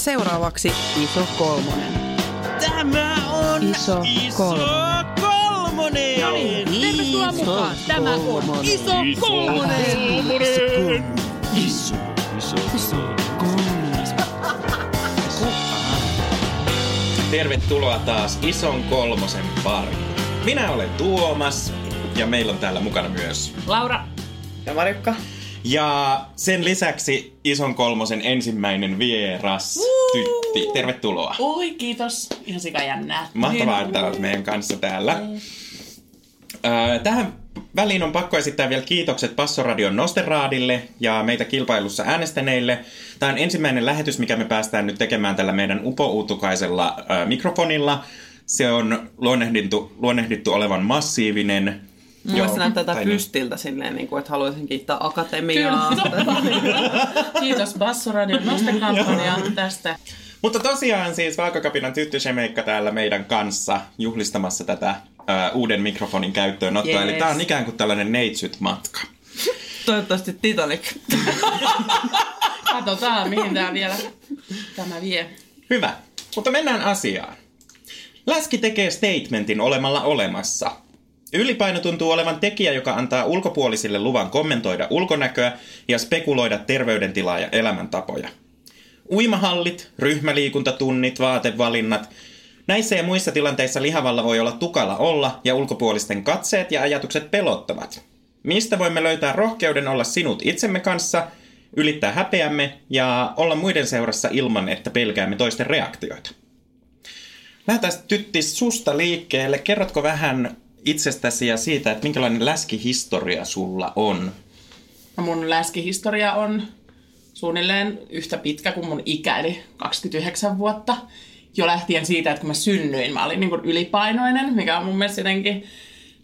seuraavaksi Iso Kolmonen. Tämä on Iso kolmonen. kolmonen. No niin, tervetuloa mukaan. Tämä on Iso Kolmonen. Iso, iso, iso Tervetuloa taas Ison kolmosen pariin. Minä olen Tuomas ja meillä on täällä mukana myös. Laura, Ja Marjukka. Ja sen lisäksi Ison kolmosen ensimmäinen vieras, Tytti. Tervetuloa. oi kiitos. Ihan sika jännää. Mahtavaa, että olet meidän kanssa täällä. Ää, Tähän väliin on pakko esittää vielä kiitokset Passoradion Nosteraadille ja meitä kilpailussa äänestäneille. Tämä on ensimmäinen lähetys, mikä me päästään nyt tekemään tällä meidän upouutukaisella ää, mikrofonilla. Se on luonnehdittu, luonnehdittu olevan massiivinen. Joo. Se näyttää tätä niin. pystiltä silleen, niin kuin, että haluaisin kiittää Akatemiaa. Kiitos Bassoradion nostekampanjaan tästä. Mutta tosiaan siis Vaakakapinan tyttösemeikka täällä meidän kanssa juhlistamassa tätä ää, uuden mikrofonin käyttöönottoa. Yes. Eli tämä on ikään kuin tällainen neitsyt-matka. Toivottavasti Titanic. Katsotaan, mihin tää vielä tämä vie. Hyvä. Mutta mennään asiaan. Läski tekee statementin olemalla olemassa. Ylipaino tuntuu olevan tekijä, joka antaa ulkopuolisille luvan kommentoida ulkonäköä ja spekuloida terveydentilaa ja elämäntapoja. Uimahallit, ryhmäliikuntatunnit, vaatevalinnat. Näissä ja muissa tilanteissa lihavalla voi olla tukala olla ja ulkopuolisten katseet ja ajatukset pelottavat. Mistä voimme löytää rohkeuden olla sinut itsemme kanssa, ylittää häpeämme ja olla muiden seurassa ilman, että pelkäämme toisten reaktioita? Lähdetään tytti susta liikkeelle. Kerrotko vähän itsestäsi ja siitä, että minkälainen läskihistoria sulla on? No mun läskihistoria on suunnilleen yhtä pitkä kuin mun ikä, eli 29 vuotta. Jo lähtien siitä, että kun mä synnyin, mä olin niin kuin ylipainoinen, mikä on mun mielestä jotenkin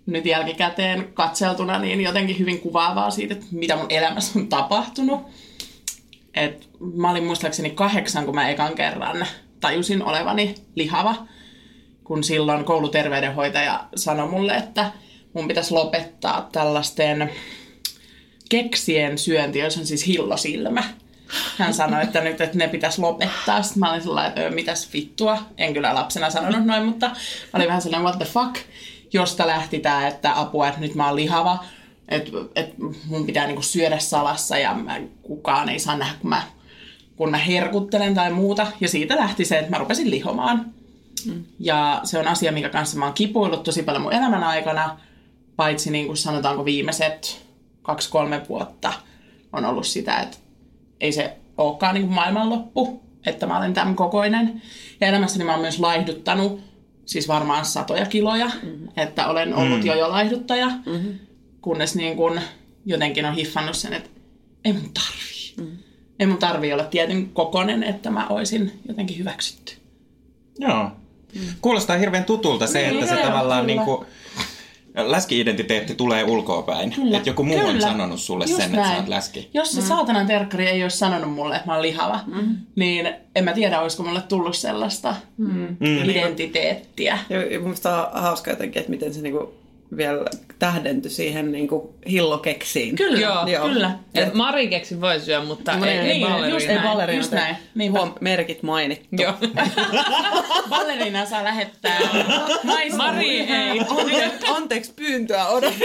nyt jälkikäteen katseltuna niin jotenkin hyvin kuvaavaa siitä, että mitä mun elämässä on tapahtunut. Et mä olin muistaakseni kahdeksan, kun mä ekan kerran tajusin olevani lihava, kun silloin kouluterveydenhoitaja sanoi mulle, että mun pitäisi lopettaa tällaisten keksien syönti, jos on siis hillosilmä. Hän sanoi, että nyt että ne pitäisi lopettaa. Sitten mä olin sellainen, että "Ö, mitäs vittua. En kyllä lapsena sanonut noin, mutta mä olin vähän sellainen, what the fuck. Josta lähti tämä, että apua, että nyt mä oon lihava. Että et mun pitää niinku syödä salassa ja mä, kukaan ei saa nähdä, kun mä, kun mä herkuttelen tai muuta. Ja siitä lähti se, että mä rupesin lihomaan. Ja se on asia, mikä kanssa mä oon kipuillut tosi paljon mun elämän aikana. Paitsi niin kuin sanotaanko viimeiset kaksi-kolme vuotta on ollut sitä, että ei se olekaan niin kuin maailmanloppu, että mä olen tämän kokoinen. Ja elämässäni mä oon myös laihduttanut, siis varmaan satoja kiloja, mm-hmm. että olen ollut mm. jo jo laihduttaja, mm-hmm. kunnes niin kuin jotenkin on hiffannut sen, että ei mun tarvii. Mm. Ei mun tarvii olla tietyn kokonen, että mä oisin jotenkin hyväksytty. Joo. Kuulostaa hirveän tutulta se, että se Joo, tavallaan niin kuin, läski-identiteetti tulee ulkoapäin. Että joku muu on Kyllä. sanonut sulle Just sen, että sä näin. oot läski. Jos se mm. saatanan terkkari ei olisi sanonut mulle, että mä oon lihava, mm. niin en mä tiedä, olisiko mulle tullut sellaista mm. identiteettiä. Ja ja mun mielestä on hauska jotenkin, että miten se niinku vielä tähdentyi siihen niinku hillokeksiin. Kyllä, Joo. Joo. kyllä. Et Mari keksi voi syödä, mutta Niin, ei, ei niin, just Ei näin, ballerina. just näin. Niinpä. Huom, merkit mainittu. Joo. Ballerina saa lähettää naisen. Mari ei. Ante- anteeksi pyyntöä odotan.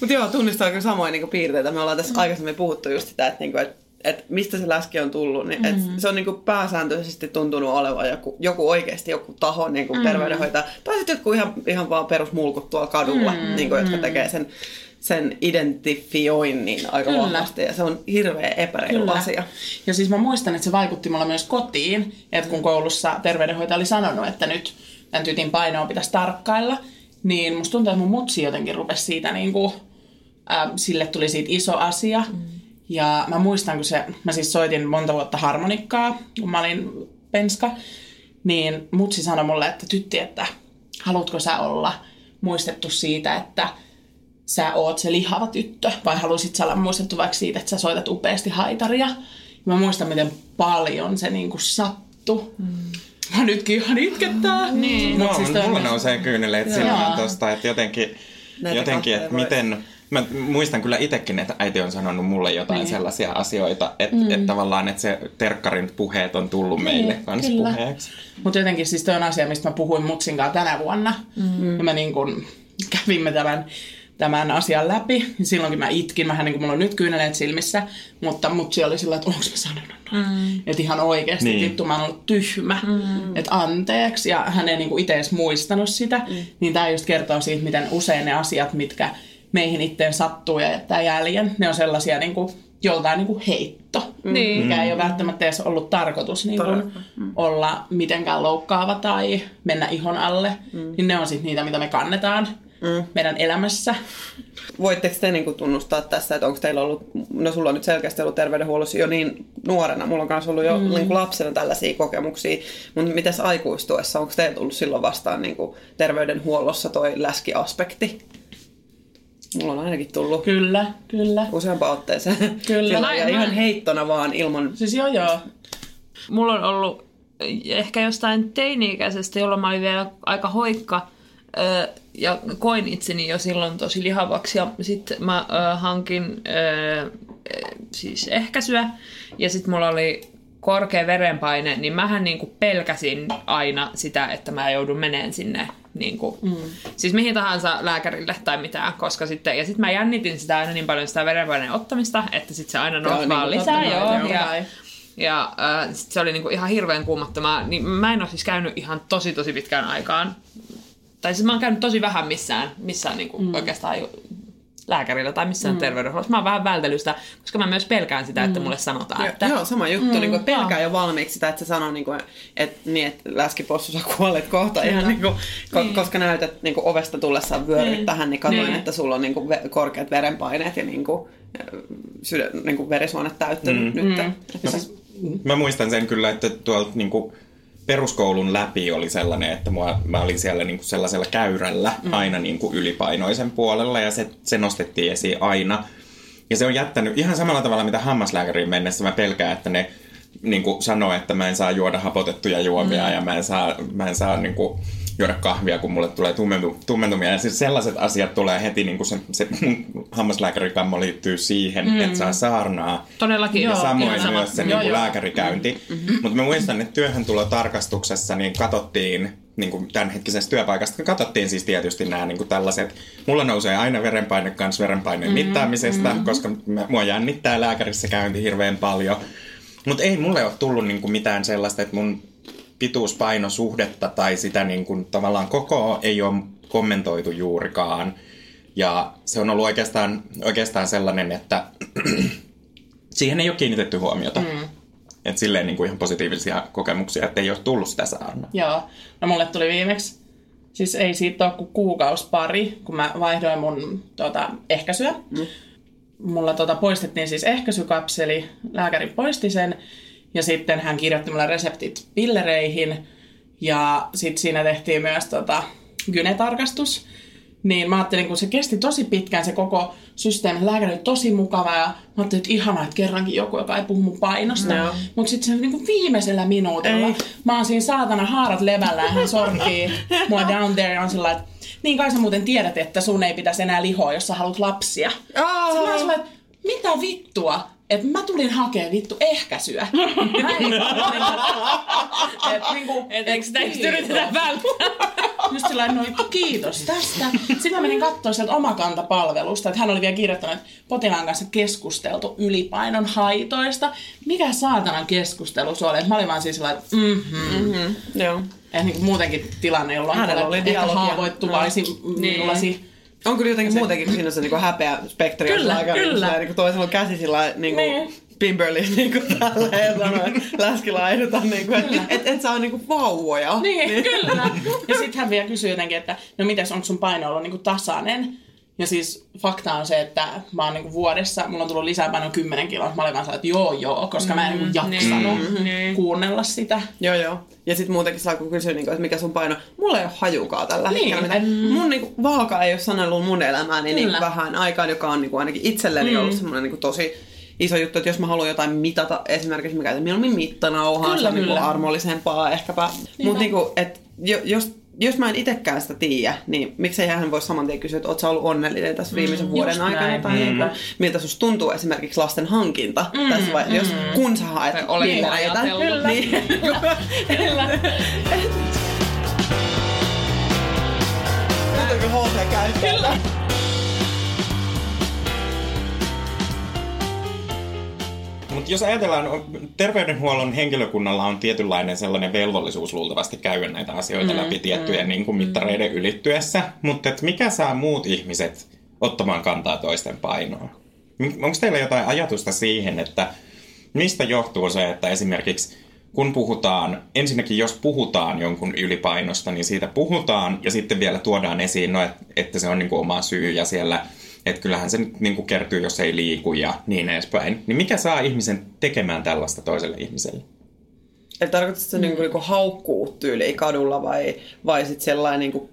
Mutta joo, tunnistaa kyllä samoin niinku piirteitä. Me ollaan tässä aikaisemmin puhuttu just sitä, että niinku, et, et mistä se läski on tullut. Niin, et se on niinku pääsääntöisesti tuntunut olevan joku, joku oikeasti joku taho niinku terveydenhoitaja. Tai sitten jotkut ihan, ihan vaan perusmulkut tuolla kadulla, niinku, jotka tekee sen, sen identifioinnin aika Kyllä. vahvasti. Ja se on hirveä epäreilu asia. Ja siis mä muistan, että se vaikutti mulla myös kotiin, että kun koulussa terveydenhoitaja oli sanonut, että nyt tämän tytin painoa pitäisi tarkkailla, niin musta tuntuu, että mun mutsi jotenkin rupesi siitä niin kuin, äh, sille tuli siitä iso asia. Mm. Ja mä muistan, kun se, mä siis soitin monta vuotta harmonikkaa, kun mä olin penska, niin mutsi sanoi mulle, että tytti, että haluatko sä olla muistettu siitä, että sä oot se lihava tyttö, vai haluaisit sä olla muistettu vaikka siitä, että sä soitat upeasti haitaria. Ja mä muistan, miten paljon se niinku sattu. Mm. Mä nytkin ihan itkettää. Niin. No, siis mulla nousee kyyneleet silmään tosta, että jotenkin, Näitä jotenkin että voi- miten, Mä muistan kyllä itsekin, että äiti on sanonut mulle jotain niin. sellaisia asioita, että mm. et tavallaan että se terkkarin puheet on tullut Niin, meille kans kyllä. puheeksi. Mutta jotenkin siis toi on asia, mistä mä puhuin Mutsin kanssa tänä vuonna. Mm. Ja me niin kun kävimme tämän, tämän asian läpi. Silloinkin mä itkin, vähän niin kuin mulla on nyt kyyneleet silmissä. Mutta Mutsi oli sillä, että onko mä sanonut noin. Mm. Että ihan oikeasti, Niin. vittu mä oon ollut tyhmä. Mm. Että anteeksi. Ja hän ei niin kuin itse edes muistanut sitä. Mm. Niin tää just kertoo siitä, miten usein ne asiat, mitkä meihin itteen sattuu ja jättää jäljen, ne on sellaisia niin kuin, joltain niin kuin heitto, Niin. mikä ei ole välttämättä edes ollut tarkoitus niin kuin, olla mitenkään loukkaava tai mennä ihon alle, mm. niin ne on sitten niitä, mitä me kannetaan mm. meidän elämässä. Voitteko te niin tunnustaa tässä, että onko teillä ollut, no sulla on nyt selkeästi ollut terveydenhuollossa jo niin nuorena, mulla on myös ollut jo mm. niin kuin lapsena tällaisia kokemuksia, mutta mites aikuistuessa, onko teillä tullut silloin vastaan niin kuin terveydenhuollossa toi läskiaspekti? Mulla on ainakin tullut Kyllä, kyllä. useampaan otteeseen. Kyllä. Sillä, Mä- ja mä- ihan heittona vaan ilman... Siis joo joo. Mulla on ollut ehkä jostain teini-ikäisestä, jolloin mä olin vielä aika hoikka ö, ja koin itseni jo silloin tosi lihavaksi ja sitten mä ö, hankin siis ehkäisyä ja sitten mulla oli korkea verenpaine, niin mähän niinku pelkäsin aina sitä, että mä joudun meneen sinne niinku, mm. siis mihin tahansa lääkärille tai mitään, koska sitten, ja sitten mä jännitin sitä aina niin paljon sitä verenpaineen ottamista, että sitten se aina nousi niin vaan kuin lisää, joo, joo. ja, ja äh, sit se oli niinku ihan hirveän kuumottamaa. Niin mä en ole siis käynyt ihan tosi tosi pitkään aikaan. Tai siis mä oon käynyt tosi vähän missään, missään niinku mm. oikeastaan lääkärillä tai missään mm. terveydenhuollossa. Mä oon vähän vältellyt sitä, koska mä myös pelkään sitä, että mulle sanotaan, Ja, että... joo, sama juttu. Mm, niin kuin pelkää joo. jo valmiiksi sitä, että se sanoo, niin kuin, että, niin, että läskipossu sä kuolet kohta. Ihan, niin kuin, ko, Niin. Koska näytät niin kuin ovesta tullessaan vyöryt Niin. tähän, niin katsoin, Niin. että sulla on niin kuin, korkeat verenpaineet ja niin kuin, sydä, niin kuin verisuonet täyttynyt mm. nyt. Mm. Että siis, Mä muistan sen kyllä, että tuolta niinku peruskoulun läpi oli sellainen, että mua, mä olin siellä niinku sellaisella käyrällä mm. aina niinku ylipainoisen puolella ja se, se nostettiin esiin aina. Ja se on jättänyt ihan samalla tavalla, mitä hammaslääkäriin mennessä mä pelkään, että ne niinku sanoo, että mä en saa juoda hapotettuja juomia mm. ja mä en saa, mä en saa niinku juoda kahvia, kun mulle tulee tummentu, tummentumia. Ja siis sellaiset asiat tulee heti, niin kuin se, se mun hammaslääkärikammo liittyy siihen, mm. että saa saarnaa. Todellakin. Ja joo, samoin sama. myös se Joo, niin kuin joo. lääkärikäynti. Mm-hmm. Mutta mä muistan, että työhöntulotarkastuksessa niin katsottiin niin kuin tämänhetkisestä työpaikasta, katsottiin siis tietysti nämä niin kuin tällaiset, mulla nousee aina verenpaine kanssa verenpaineen mm-hmm. mittaamisesta, mm-hmm. koska mä, mua jännittää lääkärissä käynti hirveän paljon. Mutta ei mulle ole tullut niin kuin mitään sellaista, että mun pituuspainosuhdetta tai sitä niin kuin, tavallaan koko ei ole kommentoitu juurikaan. Ja se on ollut oikeastaan, oikeastaan sellainen, että siihen ei ole kiinnitetty huomiota. Mm. Että silleen niin kuin ihan positiivisia kokemuksia, että ei ole tullut sitä saarnaa. Joo. No mulle tuli viimeksi, siis ei siitä ole kuin kuukausi pari, kun mä vaihdoin mun tota, ehkäisyä. Mm. Mulla tota, poistettiin siis ehkäisykapseli, lääkäri poisti sen, ja sitten hän kirjoitti mulle reseptit pillereihin, ja sitten siinä tehtiin myös tota, gynetarkastus. Niin mä ajattelin, kun se kesti tosi pitkään se koko systeemi, lääkäri oli tosi mukava ja mä ajattelin, että ihanaa, että kerrankin joku, joka ei puhu mun painosta. Joo. Mutta sitten se niinku viimeisellä minuutilla, Ei. mä oon siinä saatana haarat levällä ja hän sorkii mua down there ja on sillä että niin kai sä muuten tiedät, että sun ei pitäisi enää lihoa, jos sä haluat lapsia. Aa! Sitten mä oon että mitä vittua? Että mä tulin hakemaan vittu ehkäisyä. Et, niinku, Et eikö sitä yritetä välttää? Just sillä no vittu kiitos tästä. Sitten mä menin katsoa sieltä omakantapalvelusta, että hän oli vielä kirjoittanut, että potilaan kanssa keskusteltu ylipainon haitoista. Mikä saatanan keskustelu se oli? Et Mä olin vaan siis sellainen, että mhm. Mm, joo. Ja niin kuin muutenkin tilanne, jolloin Hänellä oli ehkä haavoittuvaisi Niin. On kyllä jotenkin muutenkin, kun siinä on se niinku häpeä spektri. Kyllä, on aika, kyllä. Niin kuin toisella on käsi sillä niinku, Niin. Pimberly niinku tälleen ja sanoo, että läskilaiduta niinku, että et, et saa niinku vauvoja. Niin, kyllä. Ja sitten hän vielä kysyy jotenkin, että no mites, onko sun paino ollut niinku tasainen? Ja siis fakta on se, että mä oon niinku vuodessa, mulla on tullut lisää painoa 10 kiloa. Mä olin vaan että joo joo, koska mä en niinku jaksanut niin. kuunnella sitä. Joo, joo. Ja sitten muutenkin saa kun kysyä, niinku, että mikä sun paino. Mulla ei ole hajukaa tällä Niin, hetkellä. Mitä. Mun niinku, vaaka ei ole sanellut mun elämääni niin Kyllä. vähän aikaan, joka on niinku, ainakin itselleni mm. ollut semmoinen niinku, tosi iso juttu, että jos mä haluan jotain mitata, esimerkiksi mä käytän mieluummin mittanauhaa, Kyllä, se on niinku armollisempaa ehkäpä. Mutta niinku, et, jo, jos jos mä en itekään sitä tiedä, niin miksei hän voi saman tien kysyä, että oot sä ollut onnellinen tässä viimeisen vuoden just aikana, näin, tai niin niinpä. kuin, miltä susta tuntuu esimerkiksi lasten hankinta mm, tässä vaiheessa, jos kun sä haet Tai oletko pillereitä. ajatellut? Niin. Nyt on kyllä Mutta jos ajatellaan, on- terveydenhuollon henkilökunnalla on tietynlainen sellainen velvollisuus luultavasti käydä näitä asioita mm, läpi tiettyjen mm, niin kuin mittareiden mm. ylittyessä, mutta et mikä saa muut ihmiset ottamaan kantaa toisten painoon? Onko teillä jotain ajatusta siihen, että mistä johtuu se, että esimerkiksi kun puhutaan, ensinnäkin jos puhutaan jonkun ylipainosta, niin siitä puhutaan ja sitten vielä tuodaan esiin, no, et- että se on niin kuin oma syy ja siellä, että kyllähän se nyt niin kuin kertyy, jos ei liiku ja niin edespäin. Niin mikä saa ihmisen tekemään tällaista toiselle ihmiselle? Että tarkoitatko se niinku, niinku haukkuu tyyliin kadulla vai, vai sitten sellainen niinku,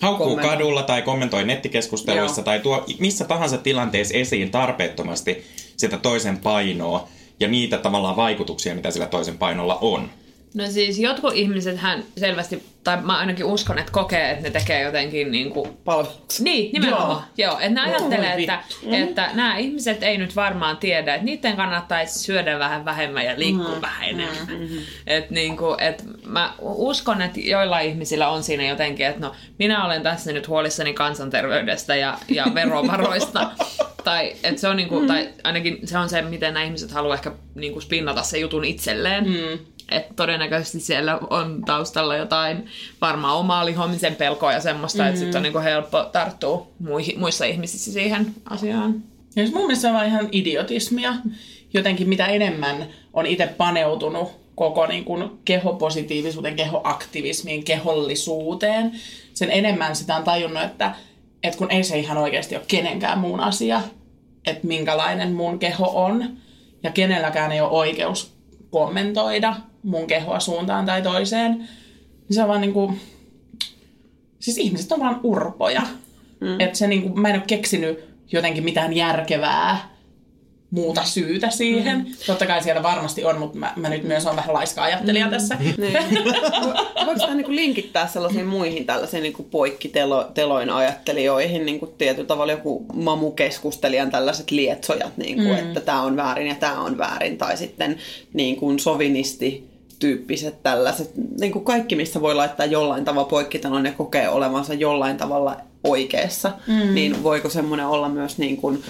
Haukkuu Kommentoi. kadulla tai kommentoi nettikeskusteluissa Joo. tai tuo missä tahansa tilanteessa esiin tarpeettomasti sitä toisen painoa ja niitä tavallaan vaikutuksia, mitä sillä toisen painolla on. No siis jotkut ihmiset hän selvästi, tai mä ainakin uskon, että kokee, että ne tekee jotenkin niin kuin palveluksen? Niin, nimenomaan. Joo, Joo että ne ajattelee, Oi että, että nämä ihmiset ei nyt varmaan tiedä, että niiden kannattaisi syödä vähän vähemmän ja liikkua mm, vähän enemmän. Mm, et niinku, et mä uskon, että joilla ihmisillä on siinä jotenkin, että no minä olen tässä nyt huolissani kansanterveydestä ja, ja verovaroista. tai, et se on niinku, tai ainakin se on se, miten nämä ihmiset haluaa ehkä niinku spinnata se jutun itselleen. Mm. Että todennäköisesti siellä on taustalla jotain varmaan omaa lihomisen pelkoa ja semmoista, mm. että sitten on niinku helppo tarttua muihin, muissa ihmisissä siihen asiaan. Ja siis mun mielestä se on ihan idiotismia. Jotenkin mitä enemmän on itse paneutunut koko niin kuin kehopositiivisuuteen, kehoaktivismiin, kehollisuuteen, sen enemmän sitä on tajunnut, että, että kun ei se ihan oikeasti ole kenenkään muun asia, että minkälainen mun keho on, ja kenelläkään ei ole oikeus kommentoida mun kehoa suuntaan tai toiseen, niin se on vaan niin kuin, siis ihmiset on vaan urpoja. Mm. Että se niinku, mä en ole keksinyt jotenkin mitään järkevää muuta syytä siihen. Mm. Totta kai siellä varmasti on, mutta mä, mä nyt myös on vähän laiska ajattelija mm. tässä. Niin. Vo- Voiko sitä niinku linkittää sellaisiin muihin tällaisiin niinku poikkiteloin ajattelijoihin, niinku tietyllä tavalla joku mamukeskustelijan tällaiset lietsojat, niinku, mm. että tämä on väärin ja tämä on väärin, tai sitten niinku sovinisti tyyppiset tällaiset, niin kuin kaikki, missä voi laittaa jollain tavalla poikkitelon ja kokee olevansa jollain tavalla oikeassa, mm. niin voiko semmoinen olla myös niin kuin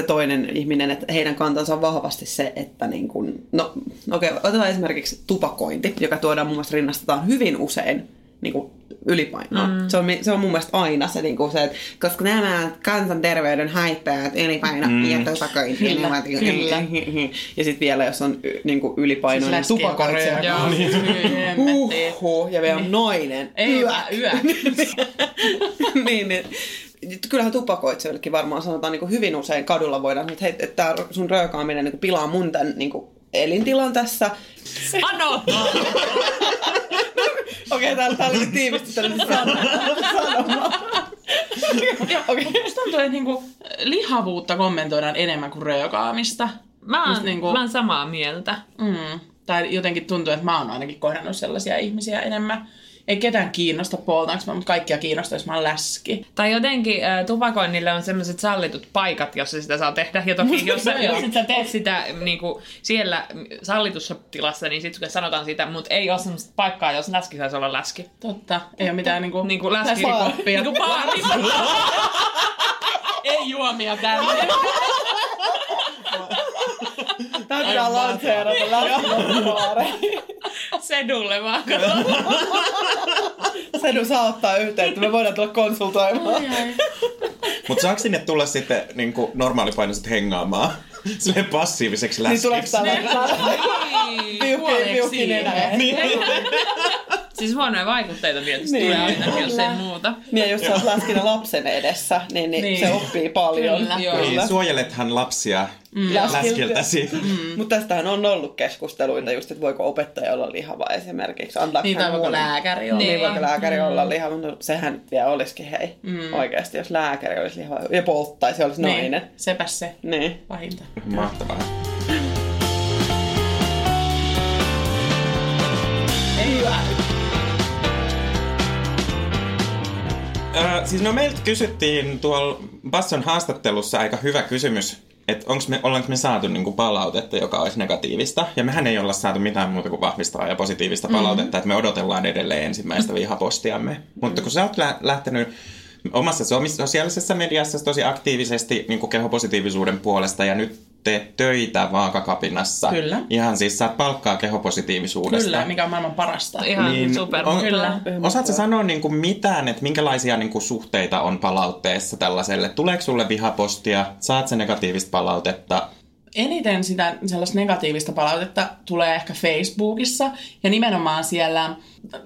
se toinen ihminen, että heidän kantansa on vahvasti se, että niin kuin, no okei, okay, otetaan esimerkiksi tupakointi, joka tuodaan mun mielestä rinnastetaan hyvin usein niin kuin ylipainoa. Mm. Se, on, se on mun mielestä aina se, niin kuin se että koska nämä kansanterveyden haittaajat, ylipaino mm. ja tupakointi, Kyllä, ovat- kyllä. ja sitten vielä jos on niin kuin ylipainoinen Siis tupakoitsija, Joo, hemmettiin. Huhhuh, ja vielä on nainen. Ei, mä yö. niin, niin. Kyllähän tupakoitsijoillekin varmaan sanotaan niin kuin hyvin usein kadulla voidaan että hei, että tämä sun röökaaminen niin kuin pilaa mun tämän niin kuin elintilan tässä. Ano! Okei, täällä, täällä oli tiivisti tällainen sanoma. Okei. Musta tuntuu, että niinku lihavuutta kommentoidaan enemmän kuin röökaamista. Mä oon, niinku- mä oon samaa mieltä. Mm. Tai jotenkin tuntuu, että mä oon ainakin kohdannut sellaisia ihmisiä enemmän. Ei ketään kiinnosta poltaanko mä, mutta kaikkia kiinnostaa, jos mä oon läski. Tai jotenkin äh, tupakoinnille on sellaiset sallitut paikat, jossa sitä saa tehdä. Ja toki jos, sä- jos et sä teet sitä niin kuin siellä sallitussa tilassa, niin sitten sanotaan sitä, mutta ei ole semmoista paikkaa, jos läski saisi olla läski. Totta. Ei ole mitään niinku, Niin kuin läski. läskikoppia. Niin kuin. Ei juomia tänne. Tämä pitää lanseerata lähtökohtaisesti. Sedulle vaan. Sedu saa ottaa yhteyttä, me voidaan tulla konsultoimaan. Mutta saako sinne tulla sitten niin normaalipainoiset hengaamaan silleen passiiviseksi Niin tuleeko läskiksi? tällainen piukki, Puoleksi piukki siihen. nenä? Niin. Siis huonoja vaikutteita tietysti Niin. tulee aina, jos ei muuta. Niin, ja jos sä oot läskinä lapsen edessä, niin, niin, Niin. se oppii paljon. Kyllä. Joo. Niin, suojelethan lapsia mm. läskiltäsi. Mm. Mutta tästähän on ollut keskusteluita just, että voiko opettaja olla lihava esimerkiksi. Antaako Niin, tai voiko lääkäri olla. Niin, Niin. voiko lääkäri olla lihava. No, sehän nyt vielä olisikin hei. Mm. Oikeasti, jos lääkäri olisi lihava ja polttaisi, olisi Niin, nainen. sepä se Niin. pahinta. Mahtavaa. Äh, siis no meiltä kysyttiin tuolla Basson haastattelussa aika hyvä kysymys, että onks me, ollaanko me saatu niinku palautetta, joka olisi negatiivista. Ja mehän ei olla saatu mitään muuta kuin vahvistavaa ja positiivista palautetta, että me odotellaan edelleen ensimmäistä vihapostiamme. Mutta kun sä oot lä- lähtenyt omassa so- sosiaalisessa mediassa tosi aktiivisesti niin kuin kehopositiivisuuden puolesta ja nyt teet töitä vaakakapinassa. Kyllä. Ihan siis saat palkkaa kehopositiivisuudesta. Kyllä, mikä on maailman parasta. Ihan Niin, super. on- Kyllä. Osaatko sanoa niin kuin mitään, että minkälaisia niin kuin suhteita on palautteessa tällaiselle? Tuleeko sulle vihapostia? Saat se negatiivista palautetta? eniten sitä sellaista negatiivista palautetta tulee ehkä Facebookissa ja nimenomaan siellä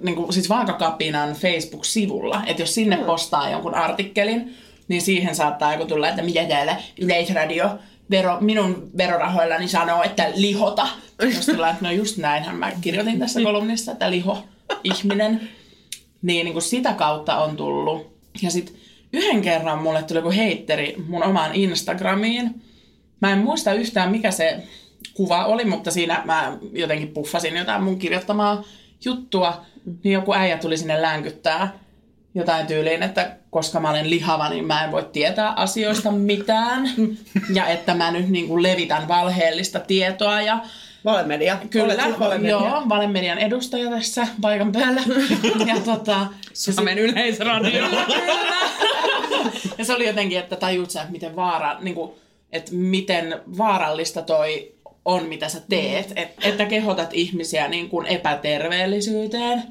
niin kuin, siis Vaakakapinan Facebook-sivulla. Että jos sinne postaa jonkun artikkelin, niin siihen saattaa joku tulla, että mitä täällä Yleisradio vero, minun verorahoillani sanoo, että lihota. Jos että no just näinhän mä kirjoitin tässä kolumnissa, että liho, ihminen. Niin, niin kuin sitä kautta on tullut. Ja sitten yhden kerran mulle tuli joku heitteri mun omaan Instagramiin. Mä en muista yhtään, mikä se kuva oli, mutta siinä mä jotenkin puffasin jotain mun kirjoittamaa juttua. Niin joku äijä tuli sinne länkyttää jotain tyyliin, että koska mä olen lihava, niin mä en voi tietää asioista mitään. Ja että mä nyt niin kuin levitän valheellista tietoa ja Valemedia. Olet Kyllä, siis valemedia. joo, Valemedian edustaja tässä paikan päällä. ja tota, Suomen yleisradio. ja se oli jotenkin, että tajuut sä, että miten, vaara, niin kuin, että miten vaarallista toi on, mitä sä teet. Et, että kehotat ihmisiä niin kuin epäterveellisyyteen.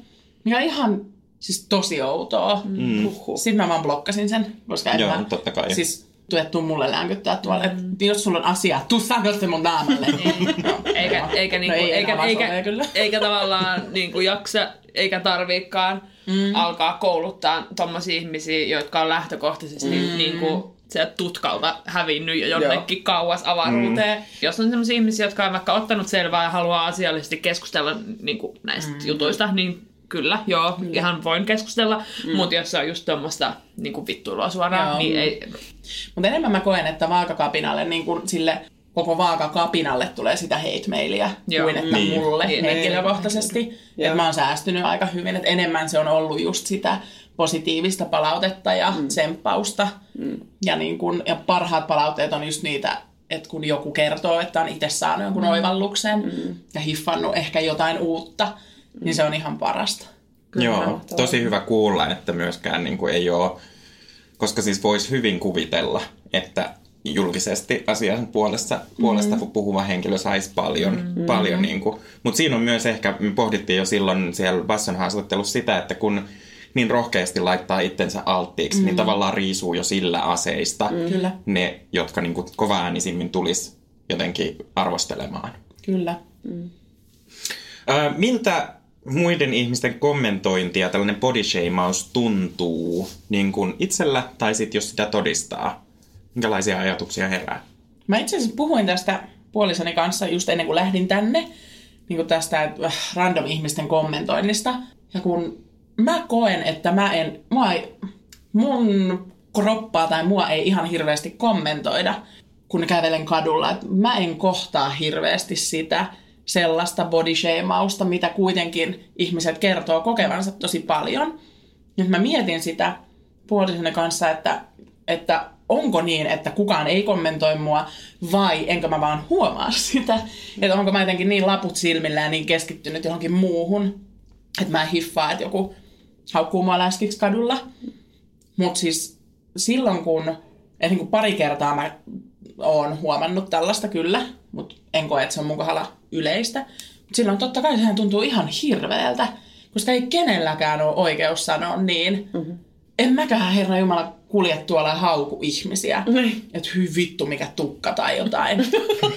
On ihan siis tosi outoa. Mm. Sitten mä vaan blokkasin sen, koska en Joo, mä, totta kai. Siis tuet tuu mulle länkyttää tuolla, että jos sulla on asiaa, tuu sano se mun naamalle. No, Eikä, joo. eikä, niinku, no ei eikä, eikä, eikä tavallaan niinku jaksa, eikä tarviikaan mm. alkaa kouluttaa tommosia ihmisiä, jotka on lähtökohtaisesti mm. niinku, sieltä tutkalta hävinnyt jo jonnekin Joo. kauas avaruuteen. Mm. Jos on sellaisia ihmisiä, jotka on vaikka ottanut selvää ja haluaa asiallisesti keskustella niinku, näistä mm. jutuista, niin kyllä, joo, kyllä. ihan voin keskustella. Mm. Mutta jos se on just tuommoista niinku, vittuilua suoraan, Joo. niin ei... Mutta enemmän mä koen, että vaakakapinalle, niin kuin sille koko vaakakapinalle tulee sitä hate-mailia Joo. kuin että Niin. mulle Niin. henkilökohtaisesti. Joo. Että mä oon säästynyt aika hyvin, että enemmän se on ollut just sitä positiivista palautetta ja mm. tsemppausta. Mm. Ja, niin kun, ja parhaat palautteet on just niitä, että kun joku kertoo, että on itse saanut jonkun mm. oivalluksen mm. ja hiffannut ehkä jotain uutta, mm. Niin se on ihan parasta. Joo, tosi hyvä kuulla, että myöskään niin kuin ei ole, koska siis voisi hyvin kuvitella, että julkisesti asian puolesta, puolesta mm. puhuva henkilö saisi paljon, mm. paljon niin kuin, mutta siinä on myös ehkä, me pohdittiin jo silloin siellä Basson haastattelussa sitä, että kun niin rohkeasti laittaa itsensä alttiiksi, mm. niin tavallaan riisuu jo sillä aseista mm. Kyllä. ne, jotka niin kuin kova-äänisimmin tulisi jotenkin arvostelemaan. Kyllä. Ö, miltä muiden ihmisten kommentointi ja tällainen bodyshameaus tuntuu niin kuin itsellä tai sitten jos sitä todistaa? Minkälaisia ajatuksia herää? Mä itse asiassa puhuin tästä puolisoni kanssa just ennen kuin lähdin tänne, niin kuin tästä äh, random ihmisten kommentoinnista. Ja kun mä koen, että mä en, mua ei, mun kroppaa tai mua ei ihan hirveästi kommentoida, kun kävelen kadulla. Et mä en kohtaa hirveästi sitä sellaista bodyshamausta, mitä kuitenkin ihmiset kertoo kokevansa tosi paljon. Nyt mä mietin sitä puolisoni kanssa, että, että onko niin, että kukaan ei kommentoi mua, vai enkö mä vaan huomaa sitä. Että onko mä jotenkin niin laput silmillä ja niin keskittynyt johonkin muuhun, että mä en hiffaa, että joku haukkuu mua läskiksi kadulla. Mutta siis silloin kun, niin pari kertaa mä oon huomannut tällaista kyllä, mutta en koe, että se on mun kohdalla yleistä. Mutta silloin totta kai sehän tuntuu ihan hirveältä, koska ei kenelläkään ole oikeus sanoa niin. Mm-hmm. En mäkään herra Jumala kulje tuolla ja hauku ihmisiä. Niin. Että hy vittu mikä tukka tai jotain.